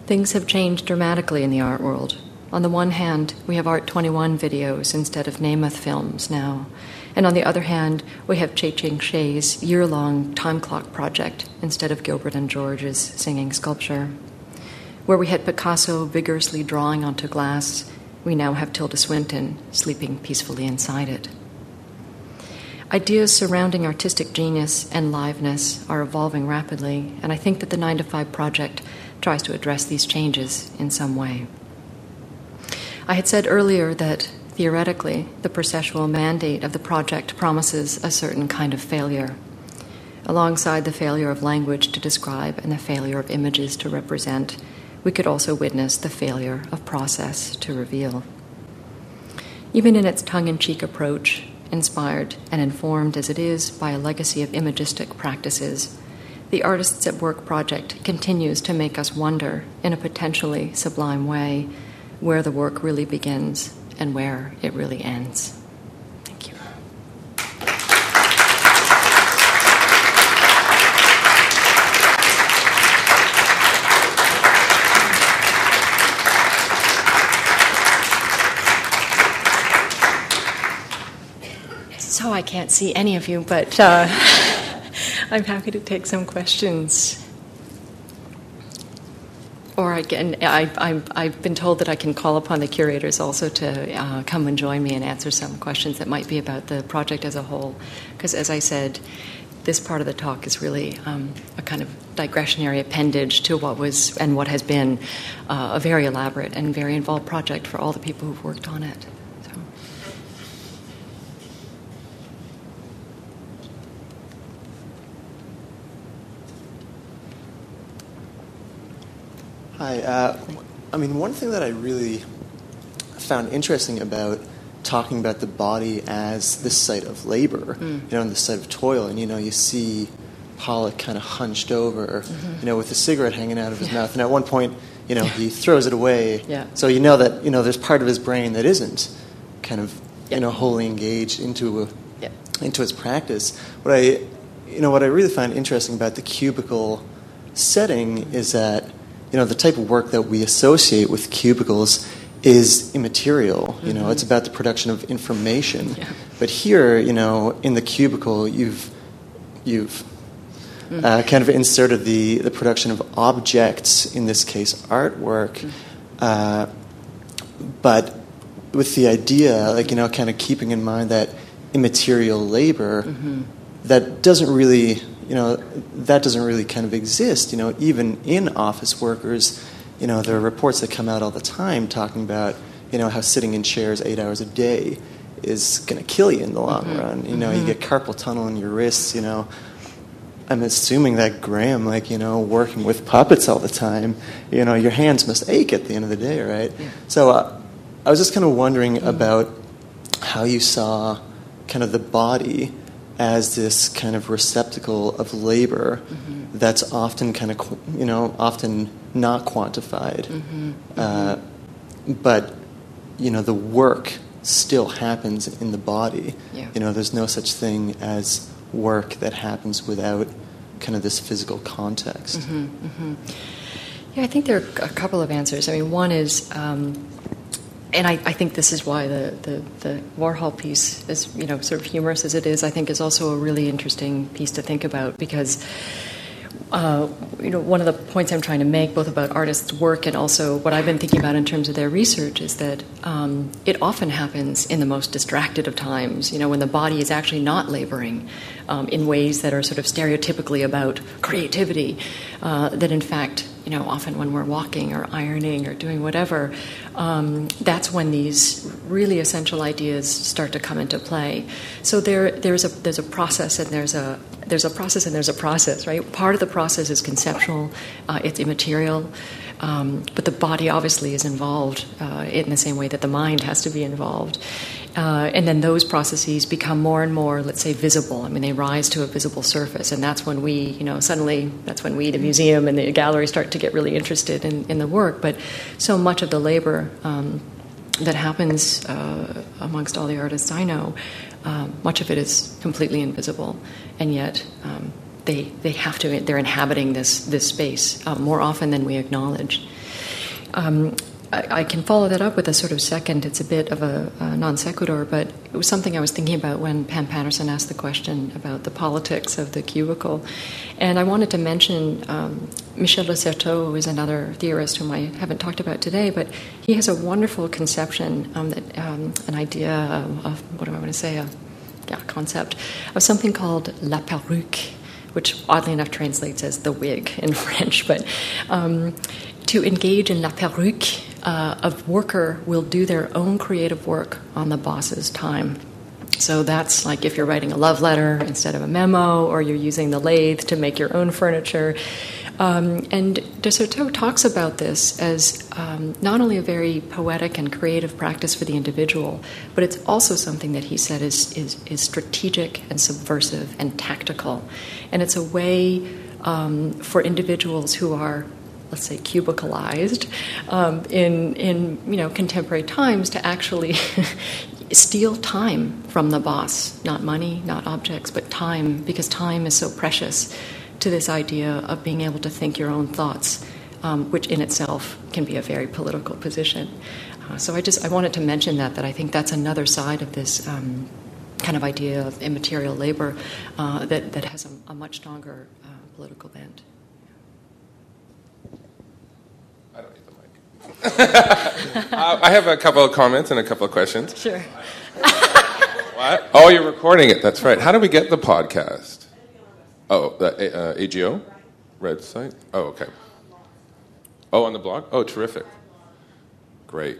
Things have changed dramatically in the art world. On the one hand, we have Art 21 videos instead of Namuth films now. And on the other hand, we have Tehching Hsieh's year long time clock project instead of Gilbert and George's singing sculpture. Where we had Picasso vigorously drawing onto glass, we now have Tilda Swinton sleeping peacefully inside it. Ideas surrounding artistic genius and liveness are evolving rapidly, and I think that the 9 to 5 project tries to address these changes in some way. I had said earlier that theoretically, the processual mandate of the project promises a certain kind of failure. Alongside the failure of language to describe and the failure of images to represent, we could also witness the failure of process to reveal. Even in its tongue in cheek approach, inspired and informed as it is by a legacy of imagistic practices, the Artists at Work project continues to make us wonder in a potentially sublime way where the work really begins and where it really ends. So I can't see any of you, but uh, I'm happy to take some questions or I can, I, I, have been told that I can call upon the curators also to uh, come and join me and answer some questions that might be about the project as a whole. Because, as I said, this part of the talk is really um, a kind of digressionary appendage to what was and what has been uh, a very elaborate and very involved project for all the people who've worked on it. Hi. Uh, I mean, one thing that I really found interesting about talking about the body as this site of labor, mm. you know, and the site of toil, and you know, you see Pollock kind of hunched over, mm-hmm. you know, with a cigarette hanging out of his yeah. mouth, and at one point, you know, he throws it away. Yeah. So you know that you know there's part of his brain that isn't kind of yeah. you know wholly engaged into a, into his practice. What I you know what I really find interesting about the cubicle setting is that you know, the type of work that we associate with cubicles is immaterial. You know, mm-hmm. it's about the production of information. Yeah. But here, you know, in the cubicle, you've you've mm-hmm. uh, kind of inserted the the production of objects. In this case, artwork. Mm-hmm. Uh, but with the idea, like you know, kind of keeping in mind that immaterial labor mm-hmm. that doesn't really you know, that doesn't really kind of exist. You know, even in office workers, you know, there are reports that come out all the time talking about, you know, how sitting in chairs eight hours a day is going to kill you in the long mm-hmm. run. You know, mm-hmm. you get carpal tunnel in your wrists. You know, I'm assuming that Graham, like you know, working with puppets all the time, you know, your hands must ache at the end of the day, right? Yeah. So uh, I was just kind of wondering mm-hmm. about how you saw kind of the body as this kind of receptacle of labor Mm-hmm. that's often kind of you know often not quantified, Mm-hmm. uh, but you know the work still happens in the body. Yeah. You know, there's no such thing as work that happens without kind of this physical context. Mm-hmm. Yeah, I think there are a couple of answers. I mean, one is, um, and I, I think this is why the, the, the Warhol piece, as you know, sort of humorous as it is, I think is also a really interesting piece to think about because. Uh, you know, one of the points I'm trying to make, both about artists' work and also what I've been thinking about in terms of their research, is that um, it often happens in the most distracted of times. You know, when the body is actually not laboring um, in ways that are sort of stereotypically about creativity. Uh, that in fact, you know, often when we're walking or ironing or doing whatever, um, that's when these really essential ideas start to come into play. So there, there's a there's a process and there's a there's a process and there's a process, right? Part of the process is conceptual, uh, it's immaterial, um, but the body obviously is involved uh, in the same way that the mind has to be involved. Uh, and then those processes become more and more, let's say, visible. I mean, they rise to a visible surface, and that's when we, you know, suddenly that's when we, the museum and the gallery, start to get really interested in, in the work. But so much of the labor um, that happens uh, amongst all the artists I know, um, much of it is completely invisible, and yet um, they they have to they're inhabiting this this space uh, more often than we acknowledge. Um, I, can follow that up with a sort of second. It's a bit of a, a non sequitur, but it was something I was thinking about when Pam Patterson asked the question about the politics of the cubicle, and I wanted to mention um, Michel de Certeau, who is another theorist whom I haven't talked about today, but he has a wonderful conception, um, that, um, an idea of, of what do I want to say, a yeah, concept of something called la perruque, which oddly enough translates as the wig in French. But um, to engage in la perruque, uh, a worker will do their own creative work on the boss's time. So that's like if you're writing a love letter instead of a memo, or you're using the lathe to make your own furniture. Um, and de Certeau talks about this as um, not only a very poetic and creative practice for the individual, but it's also something that he said is, is, is strategic and subversive and tactical. And it's a way um, for individuals who are let's say cubicalized um, in in you know contemporary times to actually steal time from the boss. Not money not objects but time because time is so precious to this idea of being able to think your own thoughts um, which in itself can be a very political position. Uh, so i just i wanted to mention that that i think that's another side of this um, kind of idea of immaterial labor uh, that, that has a, a much stronger uh, political bent I don't need the mic. uh, I have a couple of comments and a couple of questions. Sure. what? Oh, you're recording it. That's right. How do we get the podcast? Oh, the uh, AGO? Red site? Oh, okay. Oh, on the blog? Oh, terrific. Great.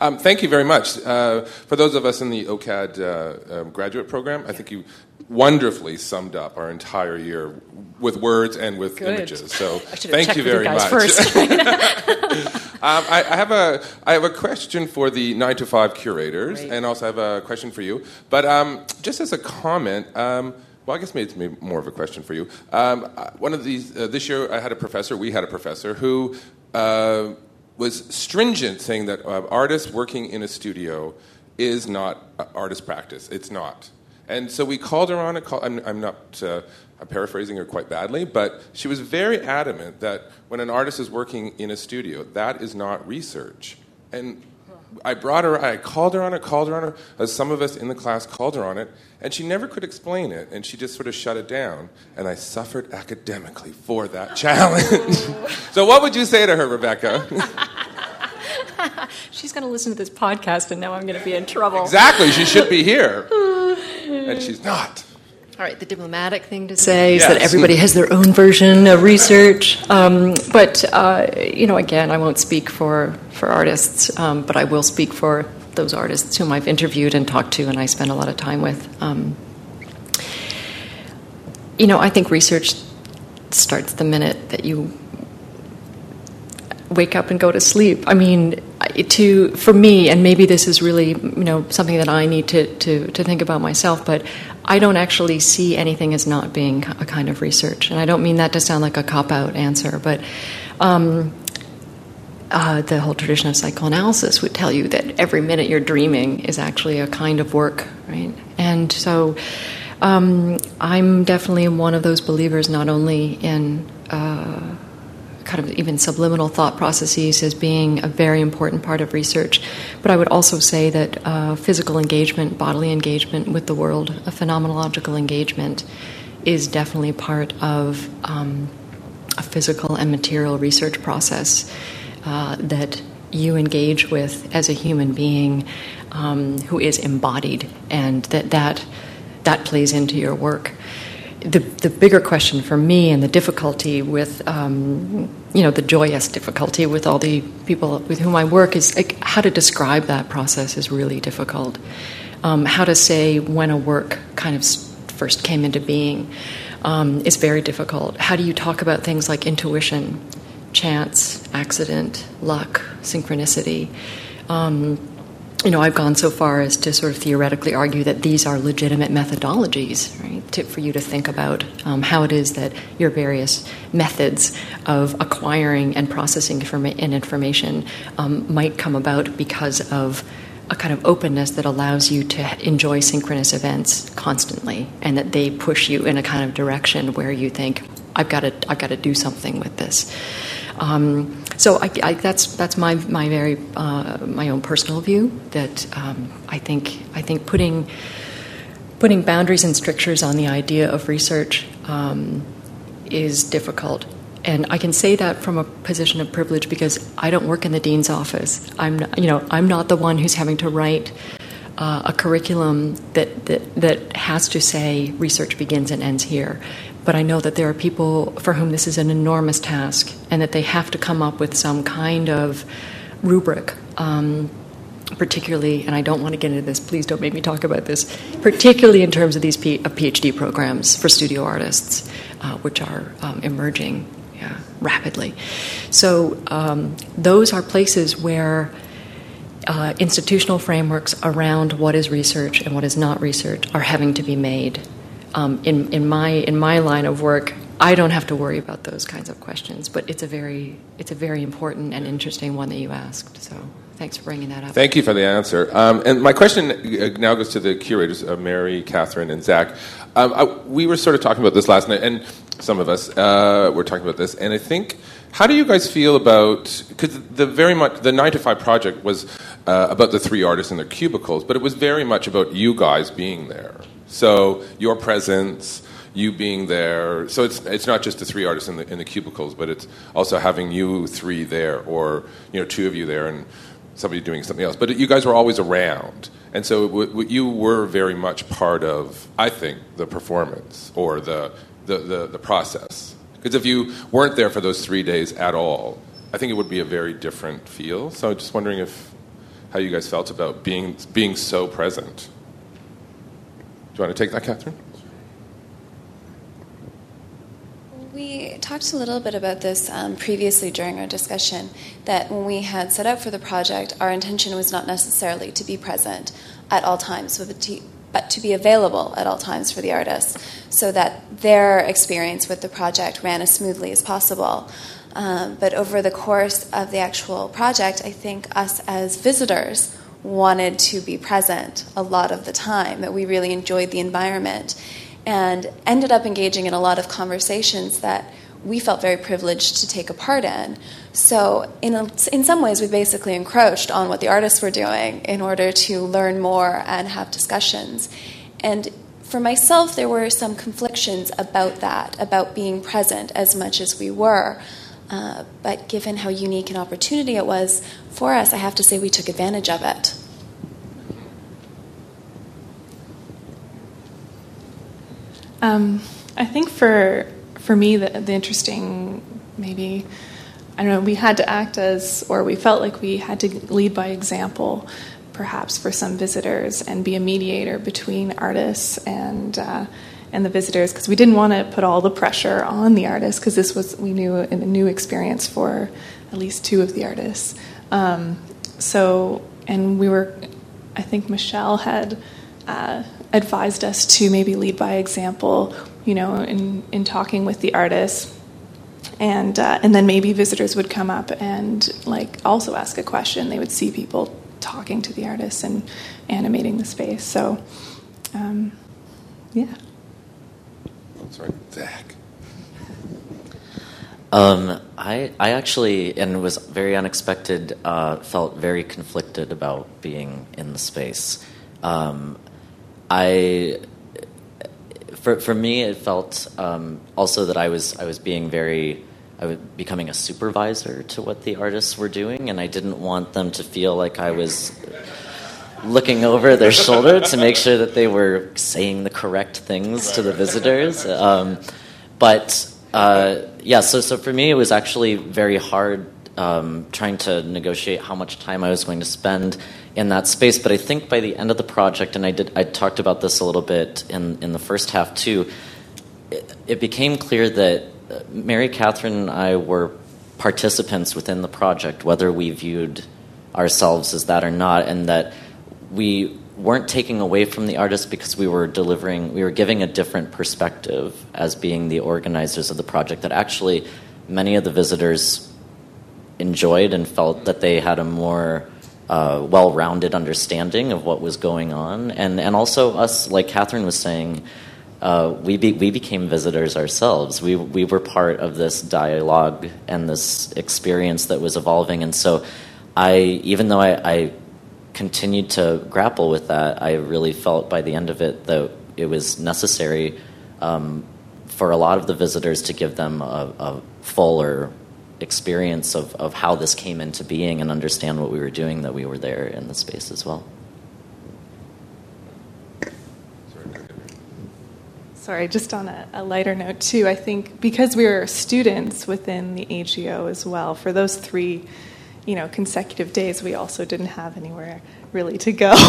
Um, thank you very much. Uh, for those of us in the OCAD uh, um, graduate program, I think you wonderfully summed up our entire year with words and with Good. images. So I should have thank you very you much. Um, I, I have a I have a question for the nine to five curators, Great. and also I have a question for you. But um, just as a comment, um, well, I guess maybe it's maybe more of a question for you. Um, uh, one of these uh, this year, I had a professor. We had a professor who uh, was stringent, saying that uh, artists working in a studio is not uh, artist practice. It's not. And so we called her on it. Call, I'm, I'm not. Uh, I'm paraphrasing her quite badly, but she was very adamant that when an artist is working in a studio, that is not research. And I brought her. I called her on it. Called her on it. As some of us in the class called her on it, and she never could explain it, and she just sort of shut it down. And I suffered academically for that challenge. so, what would you say to her, Rebecca? She's going to listen to this podcast, and now I'm going to be in trouble. exactly. She should be here, and she's not. All right, the diplomatic thing to say is that everybody has their own version of research. Um, but, uh, you know, again, I won't speak for, for artists, um, but I will speak for those artists whom I've interviewed and talked to and I spend a lot of time with. Um, you know, I think research starts the minute that you wake up and go to sleep. I mean, to for me, and maybe this is really you know something that I need to, to, to think about myself, but I don't actually see anything as not being a kind of research, and I don't mean that to sound like a cop out answer, but. Um, uh, the whole tradition of psychoanalysis would tell you that every minute you're dreaming is actually a kind of work, right? And so um, I'm definitely one of those believers, not only in uh, kind of even subliminal thought processes as being a very important part of research. But I would also say that uh, physical engagement, bodily engagement with the world, a phenomenological engagement, is definitely part of um, a physical and material research process uh, that you engage with as a human being um, who is embodied, and that that that plays into your work the, the bigger question for me and the difficulty with, um, you know, the joyous difficulty with all the people with whom I work is like, how to describe that process is really difficult. Um, how to say when a work kind of first came into being um, is very difficult. How do you talk about things like intuition, chance, accident, luck, synchronicity? Um, you know, I've gone so far as to sort of theoretically argue that these are legitimate methodologies, right, to, for you to think about um, how it is that your various methods of acquiring and processing informa- and information um, might come about because of a kind of openness that allows you to enjoy synchronous events constantly, and that they push you in a kind of direction where you think, "I've got to, I've got to do something with this." Um, so I, I, that's that's my my very uh, my own personal view that um, I think I think putting putting boundaries and strictures on the idea of research um, is difficult. And I can say that from a position of privilege because I don't work in the dean's office. I'm not, you know I'm not the one who's having to write uh, a curriculum that, that that has to say research begins and ends here. But I know that there are people for whom this is an enormous task and that they have to come up with some kind of rubric. Um, particularly, and I don't want to get into this, please don't make me talk about this, particularly in terms of these P- of PhD programs for studio artists, uh, which are um, emerging yeah, rapidly. So, um, those are places where uh, institutional frameworks around what is research and what is not research are having to be made um, in, in, my, in my line of work, I don't have to worry about those kinds of questions, but it's a very, it's a very important and interesting one that you asked. So thanks for bringing that up. Thank you for the answer. Um, and my question uh, now goes to the curators, uh, Mary, Catherine, and Zach. Um, I, we were sort of talking about this last night, and some of us uh, were talking about this, and I think. How do you guys feel about because the very much the nine to five project was uh, about the three artists in their cubicles, but it was very much about you guys being there. So your presence, you being there. So it's it's not just the three artists in the in the cubicles, but it's also having you three there, or you know two of you there, and somebody doing something else. But you guys were always around, and so w- w- you were very much part of, I think, the performance or the the, the, the process. Because if you weren't there for those three days at all, I think it would be a very different feel. So I'm just wondering if how you guys felt about being being so present. Do you want to take that, Catherine? We talked a little bit about this um, previously during our discussion that when we had set out for the project, our intention was not necessarily to be present at all times, but to, but to be available at all times for the artists so that their experience with the project ran as smoothly as possible. Um, but over the course of the actual project, I think us as visitors wanted to be present a lot of the time, that we really enjoyed the environment, and ended up engaging in a lot of conversations that we felt very privileged to take a part in. So, in, a, in some ways, we basically encroached on what the artists were doing in order to learn more and have discussions. And for myself, there were some conflictions about that, about being present as much as we were. Uh, but given how unique an opportunity it was for us, I have to say we took advantage of it. Um, I think for for me, the, the interesting maybe I don't know. We had to act as, or we felt like we had to lead by example, perhaps for some visitors, and be a mediator between artists and. Uh, and the visitors because we didn't want to put all the pressure on the artists because this was we knew a, new experience for at least two of the artists um, so, and we were, I think Michelle had uh, advised us to maybe lead by example, you know, in, in talking with the artists. And, uh, and then maybe visitors would come up and like also ask a question. They would see people talking to the artists and animating the space. So, um, yeah. I'm sorry, Zach. Um, I, I actually, and it was very unexpected, uh, felt very conflicted about being in the space. Um, I, for, for me, it felt um, also that I was, I was being very, I was becoming a supervisor to what the artists were doing, and I didn't want them to feel like I was looking over their shoulder to make sure that they were saying the correct things to the visitors. Um, but uh, yeah, so so for me, it was actually very hard um, trying to negotiate how much time I was going to spend in that space. But I think by the end of the project, and I did, I talked about this a little bit in in the first half too. It, it became clear that uh, Mary Catherine and I were participants within the project, whether we viewed ourselves as that or not, and that we weren't taking away from the artists because we were delivering, we were giving a different perspective as being the organizers of the project that actually many of the visitors enjoyed and felt that they had a more uh, well rounded understanding of what was going on. And, and also, us, like Catherine was saying, uh, we, be, we became visitors ourselves. We, we were part of this dialogue and this experience that was evolving. And so, I, even though I, I continued to grapple with that, I really felt by the end of it that it was necessary um, for a lot of the visitors to give them a, a fuller experience of, of how this came into being and understand what we were doing, that we were there in the space as well. Sorry, just on a, a, lighter note, too, I think because we were students within the AGO as well, for those three you know, consecutive days, we also didn't have anywhere really to go.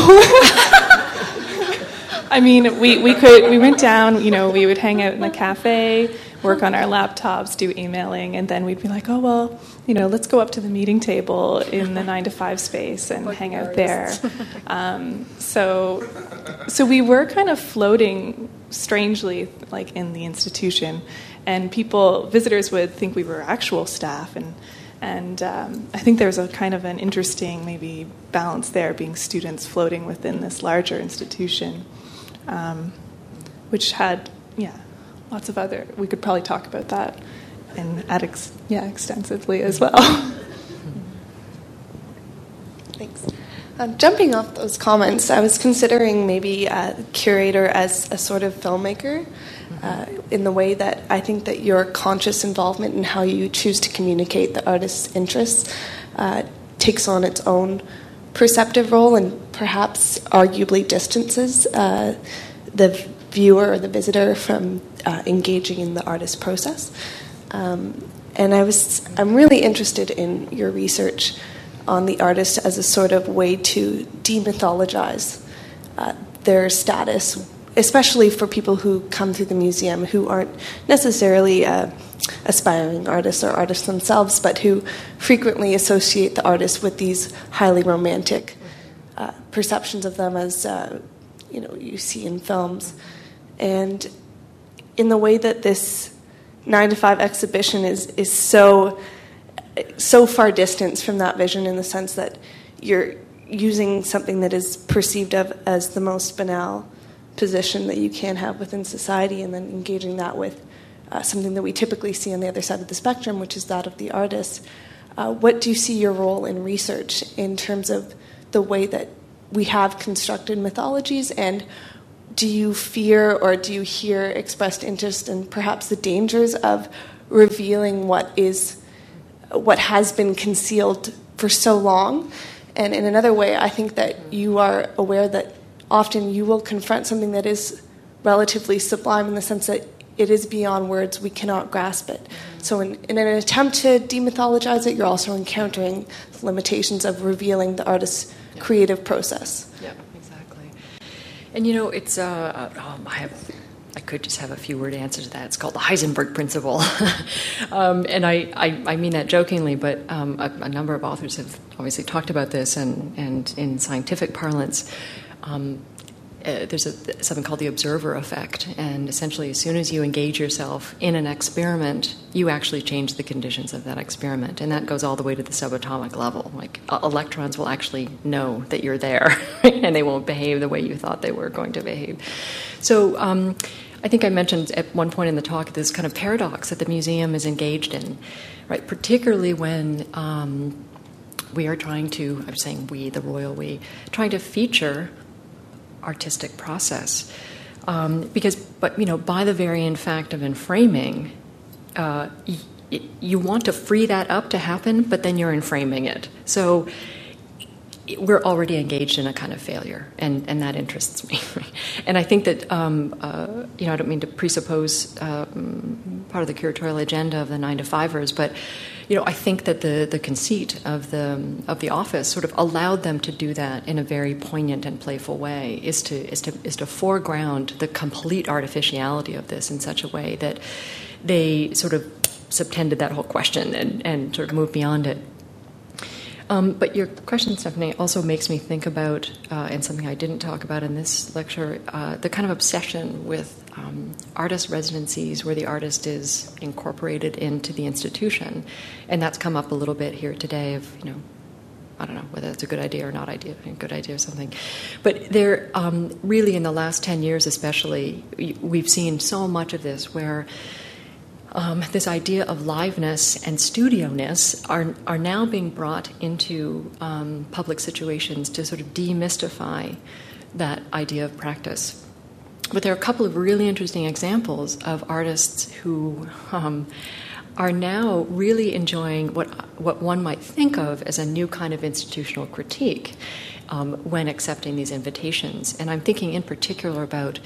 I mean, we, we could we went down. You know, we would hang out in the cafe, work on our laptops, do emailing, and then we'd be like, oh well, you know, let's go up to the meeting table in the nine to five space and hang out there. Um, so, so we were kind of floating strangely, like in the institution, and people, visitors would think we were actual staff and and um, I think there's a kind of an interesting, maybe, balance there, being students floating within this larger institution, um, which had, yeah, lots of other. We could probably talk about that and ex- yeah, extensively as well. Thanks. Uh, jumping off those comments, I was considering maybe a curator as a sort of filmmaker uh, in the way that I think that your conscious involvement in how you choose to communicate the artist's interests uh, takes on its own perceptive role and perhaps arguably distances uh, the viewer or the visitor from uh, engaging in the artist process. Um, and I was, I'm really interested in your research on the artist as a sort of way to demythologize uh, their status especially for people who come through the museum who aren't necessarily uh, aspiring artists or artists themselves, but who frequently associate the artist with these highly romantic uh, perceptions of them as uh, you know you see in films, and in the way that this nine to five exhibition is is so so far distance from that vision in the sense that you're using something that is perceived of as the most banal position that you can have within society and then engaging that with uh, something that we typically see on the other side of the spectrum, which is that of the artist. Uh, what do you see your role in research in terms of the way that we have constructed mythologies and do you fear or do you hear expressed interest in perhaps the dangers of revealing what is what has been concealed for so long and in another way i think that you are aware that often you will confront something that is relatively sublime in the sense that it is beyond words, we cannot grasp it. So, in, in, an attempt to demythologize it, you're also encountering limitations of revealing the artist's yeah. creative process. Yeah, exactly. And you know, it's, uh, uh um, I have I could just have a few word answer to that. It's called the Heisenberg principle. um, and I, I, I, mean that jokingly, but um, a, a, number of authors have obviously talked about this, and, and in scientific parlance, um, uh, there's a, something called the observer effect. And essentially, as soon as you engage yourself in an experiment, you actually change the conditions of that experiment. And that goes all the way to the subatomic level. Like uh, electrons will actually know that you're there, and they won't behave the way you thought they were going to behave. So, um, I think I mentioned at one point in the talk this kind of paradox that the museum is engaged in, right? Particularly when um, we are trying to, I'm saying we, the royal we, trying to feature artistic process. Um, because, but you know, by the very in fact of enframing, uh, y- you want to free that up to happen, but then you're enframing it. So we're already engaged in a kind of failure, and, and that interests me. and I think that, um, uh, you know, I don't mean to presuppose um, part of the curatorial agenda of the nine to fivers, but, you know, I think that the, the conceit of the, of the office sort of allowed them to do that in a very poignant and playful way, is to, is to, is to foreground the complete artificiality of this in such a way that they sort of subtended that whole question and, and sort of moved beyond it. Um, but your question, Stephanie, also makes me think about, uh, and something I didn't talk about in this lecture, uh, the kind of obsession with um, artist residencies where the artist is incorporated into the institution. And that's come up a little bit here today of, you know, I don't know whether it's a good idea or not idea, a good idea or something. But there, um, really, in the last 10 years especially, we've seen so much of this where um, this idea of liveness and studio ness are, are now being brought into um, public situations to sort of demystify that idea of practice. But there are a couple of really interesting examples of artists who um, are now really enjoying what, what one might think of as a new kind of institutional critique um, when accepting these invitations. And I'm thinking in particular about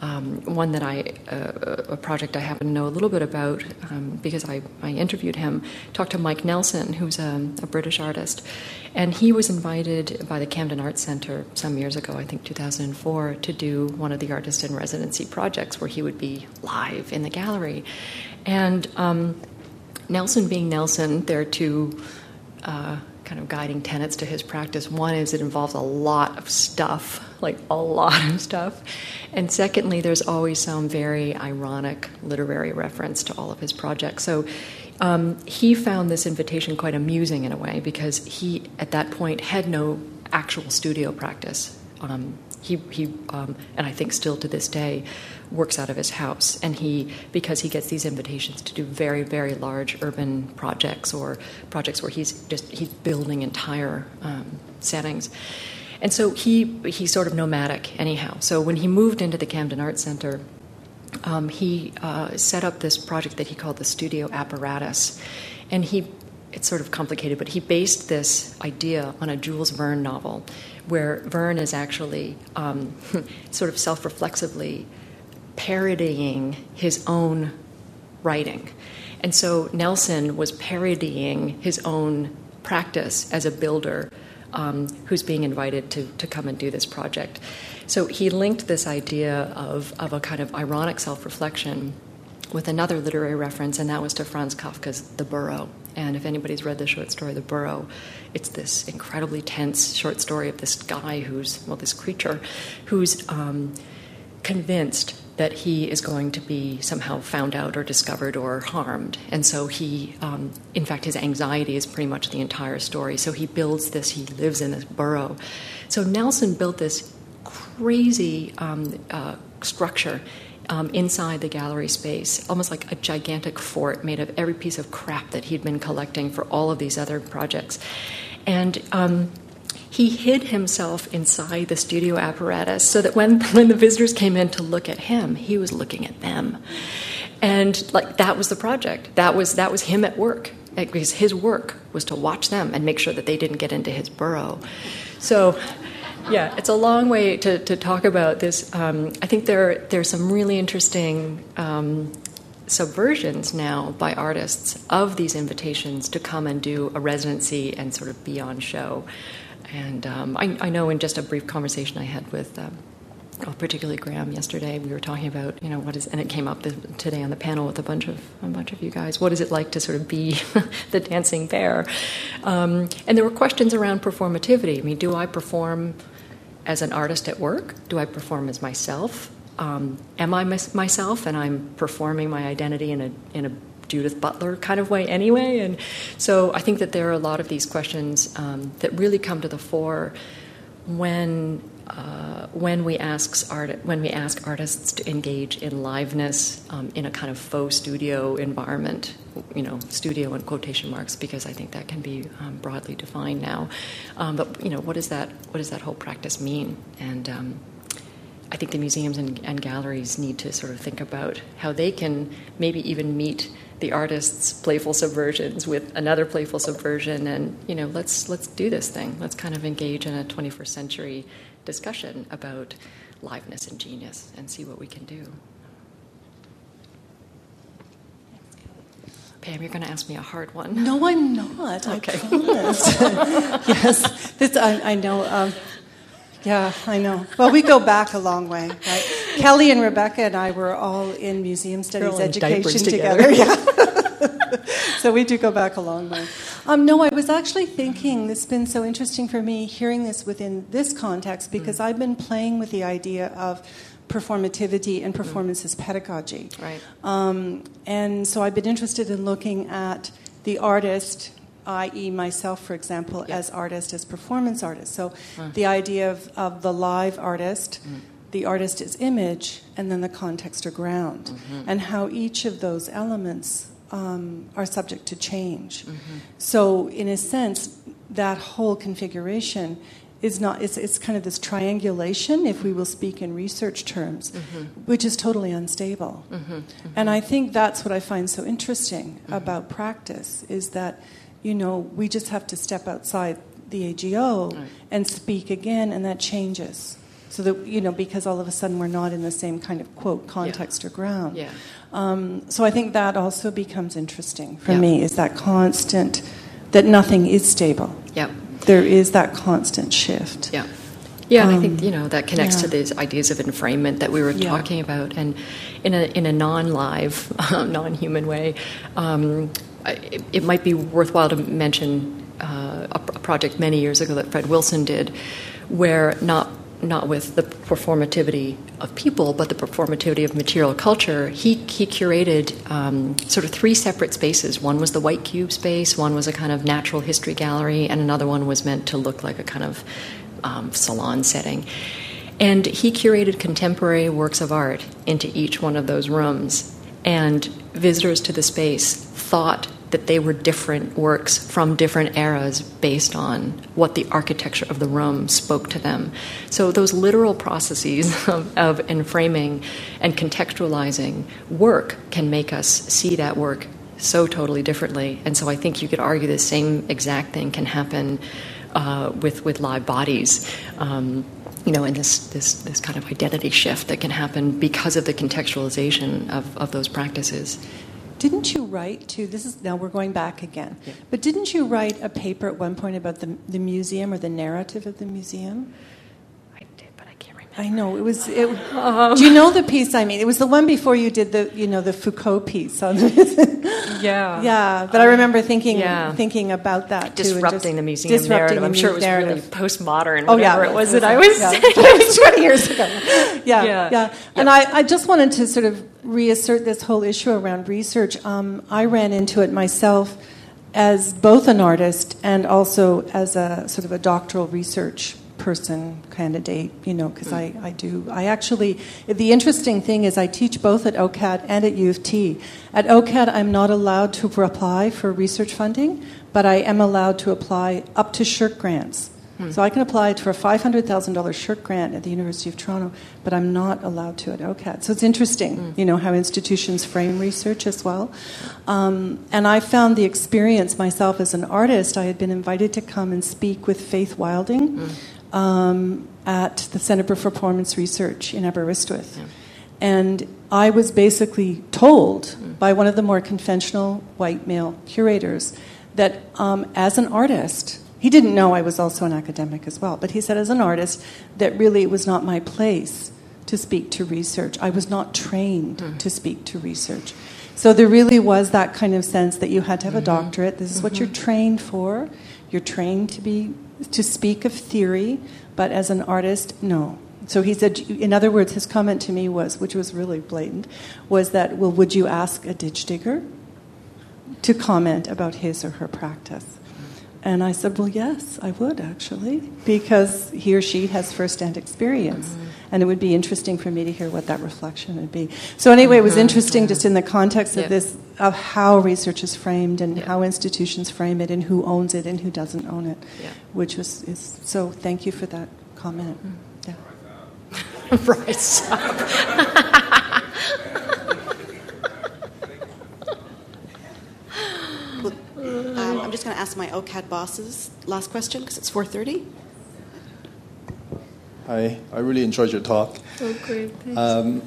um, one that I, uh, a project I happen to know a little bit about um, because I, I interviewed him, talked to Mike Nelson, who's a, a, British artist. And he was invited by the Camden Arts Centre some years ago, I think 2004, to do one of the artist in residency projects where he would be live in the gallery. And um, Nelson being Nelson, there are two. Uh, kind of guiding tenets to his practice. One is it involves a lot of stuff, like a lot of stuff. And secondly, there's always some very ironic literary reference to all of his projects. So um, he found this invitation quite amusing in a way because he, at that point, had no actual studio practice. Um, he, he um, and I think still to this day, works out of his house. And he, because he gets these invitations to do very, very large urban projects or projects where he's just he's building entire um, settings. And so he he's sort of nomadic anyhow. So when he moved into the Camden Arts Center, um, he uh, set up this project that he called the Studio Apparatus, and he it's sort of complicated, but he based this idea on a Jules Verne novel, where Verne is actually um, sort of self-reflexively parodying his own writing. And so Nelson was parodying his own practice as a builder um, who's being invited to, to come and do this project. So he linked this idea of, of a kind of ironic self reflection with another literary reference, and that was to Franz Kafka's The Burrow. And if anybody's read the short story The Burrow, it's this incredibly tense short story of this guy who's, well, this creature who's um, convinced that he is going to be somehow found out or discovered or harmed. And so he, um, in fact, his anxiety is pretty much the entire story. So he builds this, he lives in this burrow. So Nelson built this crazy um, uh, structure. Um, inside the gallery space, almost like a gigantic fort made of every piece of crap that he'd been collecting for all of these other projects. And um, he hid himself inside the studio apparatus so that when, when the visitors came in to look at him, he was looking at them. And like that was the project. That was that was him at work. Because his work was to watch them and make sure that they didn't get into his burrow. So yeah, it's a long way to, to talk about this. Um, I think there there's some really interesting um, subversions now by artists of these invitations to come and do a residency and sort of be on show. And um, I, I, know in just a brief conversation I had with um, particularly Graham yesterday, we were talking about, you know, what is, and it came up today on the panel with a bunch of a bunch of you guys. What is it like to sort of be the dancing bear? Um, and there were questions around performativity. I mean, do I perform as an artist at work? Do I perform as myself? Um, am I myself, and I'm performing my identity in a in a Judith Butler kind of way anyway? And so I think that there are a lot of these questions um, that really come to the fore when uh, when we ask art when we ask artists to engage in liveness um, in a kind of faux studio environment, you know, studio in quotation marks, because I think that can be um, broadly defined now. Um, but you know, what does that what does that whole practice mean? And um, I think the museums and, and galleries need to sort of think about how they can maybe even meet the artist's playful subversions with another playful subversion and you know let's let's do this thing let's kind of engage in a 21st century discussion about liveness and genius and see what we can do Pam, you're going to ask me a hard one. No, I'm not. Okay. yes, this I, I know. Um, yeah, I know. Well, we go back a long way, right? Kelly and Rebecca and I were all in museum studies education together. together. Yeah. so we do go back a long way. Um, no, I was actually thinking this has been so interesting for me hearing this within this context because mm. I've been playing with the idea of performativity and performance as pedagogy. Right. Um, and so I've been interested in looking at the artist i.e., myself, for example, yeah. as artist, as performance artist. So uh. the idea of, of the live artist, mm. the artist is image, and then the context or ground, mm-hmm. and how each of those elements um, are subject to change. Mm-hmm. So, in a sense, that whole configuration is not it's, it's kind of this triangulation if we will speak in research terms mm-hmm. which is totally unstable mm-hmm. Mm-hmm. and i think that's what i find so interesting mm-hmm. about practice is that you know, we just have to step outside the AGO right. and speak again, and that changes. So that, you know, because all of a sudden we're not in the same kind of quote context yeah. or ground. Yeah. Um, so I think that also becomes interesting for yeah. me is that constant, that nothing is stable. Yeah. There is that constant shift. Yeah. Yeah, um, and I think um, you know that connects yeah. to these ideas of enframement that we were yeah. talking about, and in a in a non-live, non-human way, um, it, might be worthwhile to mention uh, a, a, project many years ago that Fred Wilson did, where not not with the performativity of people, but the performativity of material culture. He he curated um, sort of three separate spaces. One was the White Cube space. One was a kind of natural history gallery, and another one was meant to look like a kind of um, salon setting. And he curated contemporary works of art into each one of those rooms. And visitors to the space thought that they were different works from different eras based on what the architecture of the room spoke to them. So, those literal processes of, of enframing and contextualizing work can make us see that work so totally differently. And so, I think you could argue the same exact thing can happen uh, with, with live bodies. Um, you know, and this, this, this kind of identity shift that can happen because of the contextualization of, of those practices. Didn't you write to this is now we're going back again. Yeah. But didn't you write a paper at one point about the the museum or the narrative of the museum? I did, but I can't remember. I know it was. It, um, do you know the piece I mean? It was the one before you did the you know the Foucault piece on the Yeah, yeah. But um, I remember thinking yeah. thinking about that too, disrupting the museum disrupting narrative. I'm sure it was narrative. really postmodern. Oh yeah, it was that I was yeah. saying. twenty years ago. Yeah, yeah. yeah. And I I just wanted to sort of reassert this whole issue around research. Um, I ran into it myself as both an artist and also as a sort of a doctoral research person candidate, you know, because I, I do. I actually, the interesting thing is I teach both at OCAD and at U of T. At OCAD, I'm not allowed to apply for research funding, but I am allowed to apply up to SSHRC grants. Hmm. So I can apply for a $500,000 SSHRC grant at the University of Toronto, but I'm not allowed to at OCAD. So it's interesting, hmm. you know, how institutions frame research as well. Um, and I found the experience myself as an artist. I had been invited to come and speak with Faith Wilding hmm. Um, at the Center for Performance Research in Aberystwyth. Yeah. And I was basically told hmm. by one of the more conventional white male curators that um, as an artist, he didn't know I was also an academic as well, but he said, as an artist, that really it was not my place to speak to research. I was not trained mm. to speak to research. So there really was that kind of sense that you had to have mm-hmm. a doctorate. This is mm-hmm. what you're trained for. You're trained to be to speak of theory, but as an artist, no. So he said, in other words, his comment to me was, which was really blatant, was that, well, would you ask a ditch digger to comment about his or her practice? And I said, well, yes, I would actually, because he or she has firsthand experience. Mm-hmm. And it would be interesting for me to hear what that reflection would be. So, anyway, it was mm-hmm. interesting just in the context of yeah. this, of how research is framed and yeah. how institutions frame it and who owns it and who doesn't own it, yeah. which was, is, so thank you for that comment. Mm-hmm. Rise up. um, I'm just going to ask my OCAD bosses last question because it's 4:30. Hi, I really enjoyed your talk. Oh, great! Um,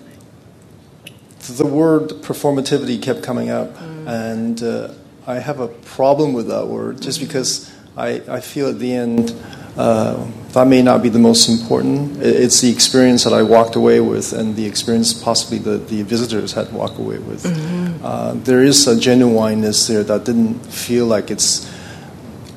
the word performativity kept coming up, mm. and uh, I have a problem with that word just mm. because I, I feel at the end uh, that may not be the most important. It's the experience that I walked away with and the experience possibly that the visitors had walked away with. Mm-hmm. Uh, there is a genuineness there that didn't feel like it's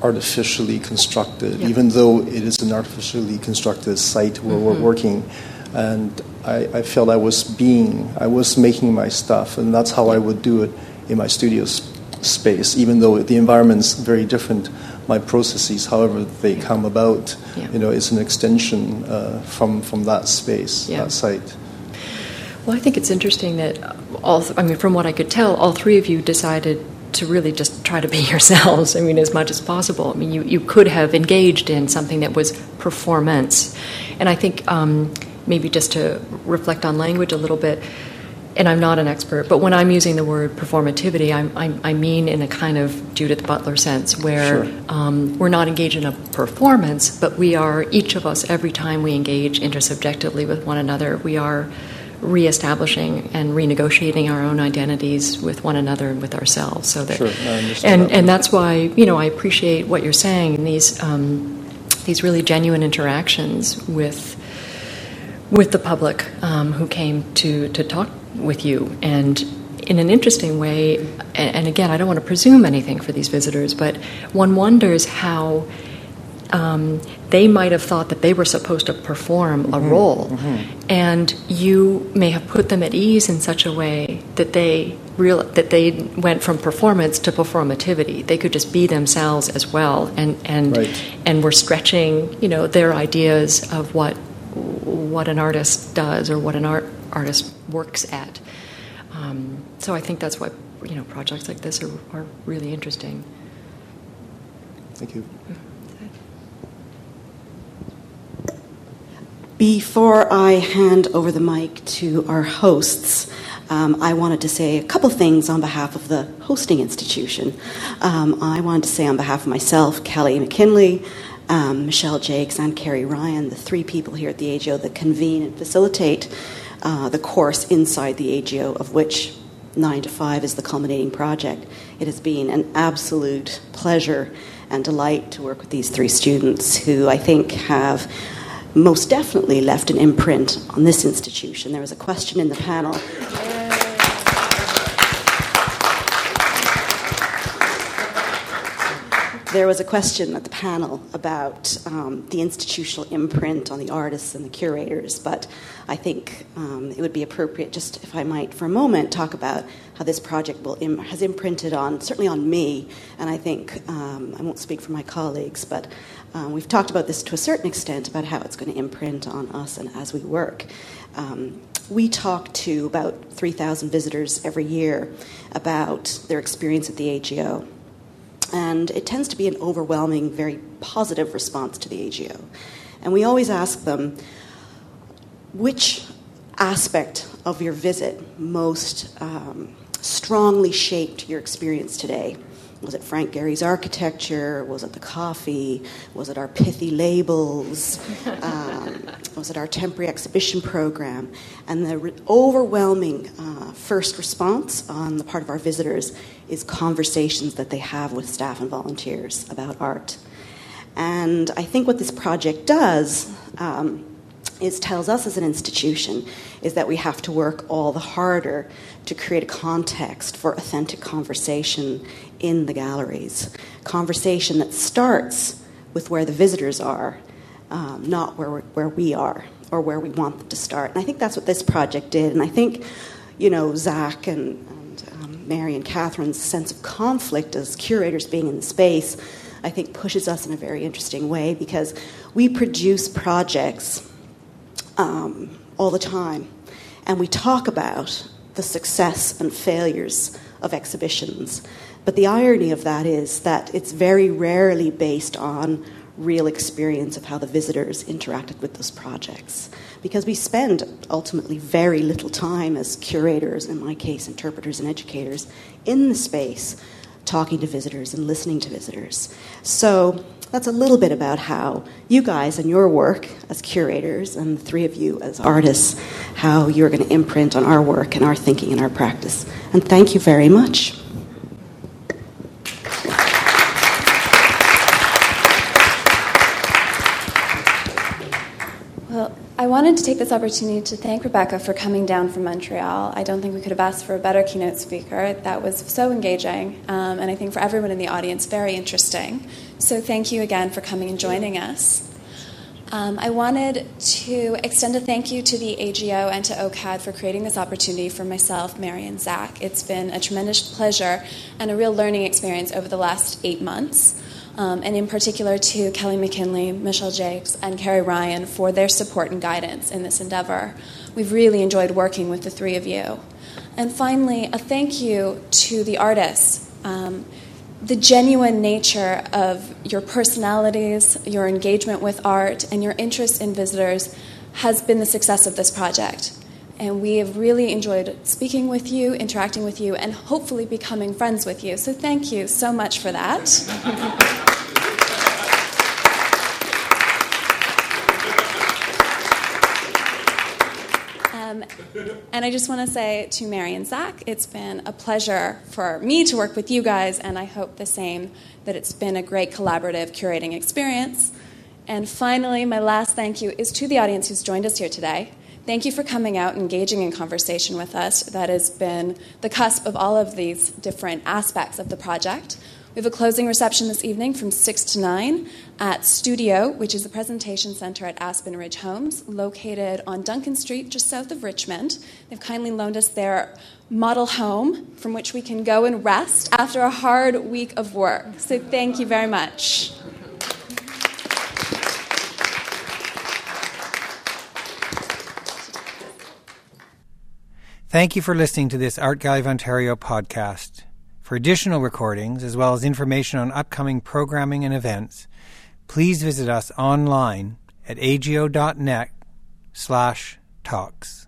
artificially constructed, yep. even though it is an artificially constructed site where mm-hmm. we're working. And I, I, felt I was being, I was making my stuff, and that's how I would do it in my studio space, even though the environment's very different my processes, however they come about, yeah. you know, is an extension uh, from from that space, yeah. that site. Well, I think it's interesting that all. I mean, from what I could tell, all three of you decided to really just try to be yourselves. I mean, as much as possible. I mean, you you could have engaged in something that was performance, and I think um, maybe just to reflect on language a little bit and I'm not an expert, but when I'm using the word performativity, I'm, I'm, i mean in a kind of Judith Butler sense where sure. um, we're not engaged in a performance, but we are, each of us, every time we engage intersubjectively with one another, we are reestablishing and renegotiating our own identities with one another and with ourselves. So that, sure, and, that. and that's why, you know, I appreciate what you're saying, these, um, these really genuine interactions with with the public um, who came to, to talk with you. And in an interesting way, and again, I don't want to presume anything for these visitors, but one wonders how um, they might have thought that they were supposed to perform a mm-hmm. role, mm-hmm. and you may have put them at ease in such a way that they real that they went from performance to performativity. They could just be themselves as well, and and right. and were stretching, you know, their ideas of what what an artist does or what an art artist works at. Um, so I think that's why you know projects like this are, are really interesting. Thank you. Before I hand over the mic to our hosts, um, I wanted to say a couple things on behalf of the hosting institution. Um, I wanted to say on behalf of myself, Kelly McKinley, um, Michelle Jacques, and Carrie Ryan, the three people here at the AGO that convene and facilitate uh, the course inside the AGO, of which 9 to 5 is the culminating project. It has been an absolute pleasure and delight to work with these three students who I think have most definitely left an imprint on this institution. There was a question in the panel. there was a question at the panel about um, the institutional imprint on the artists and the curators, but I think um, it would be appropriate, just if I might, for a moment, talk about how this project will Im- has imprinted on certainly on me, and I think um, I won't speak for my colleagues, but um, we've talked about this to a certain extent about how it's going to imprint on us and as we work. Um, we talk to about 3,000 visitors every year about their experience at the AGO and it tends to be an overwhelming, very positive response to the AGO. And we always ask them, which aspect of your visit most um, strongly shaped your experience today? Was it Frank Gehry's architecture? Was it the coffee? Was it our pithy labels? Um, was it our temporary exhibition program? And the re- overwhelming uh, first response on the part of our visitors is conversations that they have with staff and volunteers about art. And I think what this project does um, is tells us as an institution is that we have to work all the harder to create a context for authentic conversation in the galleries. Conversation that starts with where the visitors are, um, not where, where we are or where we want them to start. And I think that's what this project did. And I think, you know, Zach and, and um, Mary and Catherine's sense of conflict as curators being in the space, I think pushes us in a very interesting way because we produce projects um, all the time and we talk about the success and failures of exhibitions. But the irony of that is that it's very rarely based on real experience of how the visitors interacted with those projects. Because we spend ultimately very little time as curators, in my case, interpreters and educators, in the space talking to visitors and listening to visitors. So that's a little bit about how you guys and your work as curators, and the three of you as artists, how you're going to imprint on our work and our thinking and our practice. And thank you very much. Wanted to take this opportunity to thank Rebecca for coming down from Montreal. I don't think we could have asked for a better keynote speaker. That was so engaging, um, and I think for everyone in the audience, very interesting. So, thank you again for coming and joining us. Um, I wanted to extend a thank you to the AGO and to OCAD for creating this opportunity for myself, Mary, and Zach. It's been a tremendous pleasure and a real learning experience over the last eight months um, and in particular to Kelly McKinley, Michelle Jacques, and Carrie Ryan for their support and guidance in this endeavor. We've really enjoyed working with the three of you. And finally, a thank you to the artists. Um, the genuine nature of your personalities, your engagement with art, and your interest in visitors has been the success of this project. And we have really enjoyed speaking with you, interacting with you, and hopefully becoming friends with you. So thank you so much for that. Um, and I just want to say to Mary and Zach, it's been a pleasure for me to work with you guys, and I hope the same that it's been a great collaborative curating experience. And finally, my last thank you is to the audience who's joined us here today. Thank you for coming out and engaging in conversation with us. That has been the cusp of all of these different aspects of the project. We have a closing reception this evening from 6 to 9 at Studio, which is the presentation center at Aspen Ridge Homes, located on Duncan Street, just south of Richmond. They've kindly loaned us their model home from which we can go and rest after a hard week of work. So thank you very much. Thank you for listening to this Art Gallery of Ontario podcast. For additional recordings, as well as information on upcoming programming and events, please visit us online at ago.net slash talks.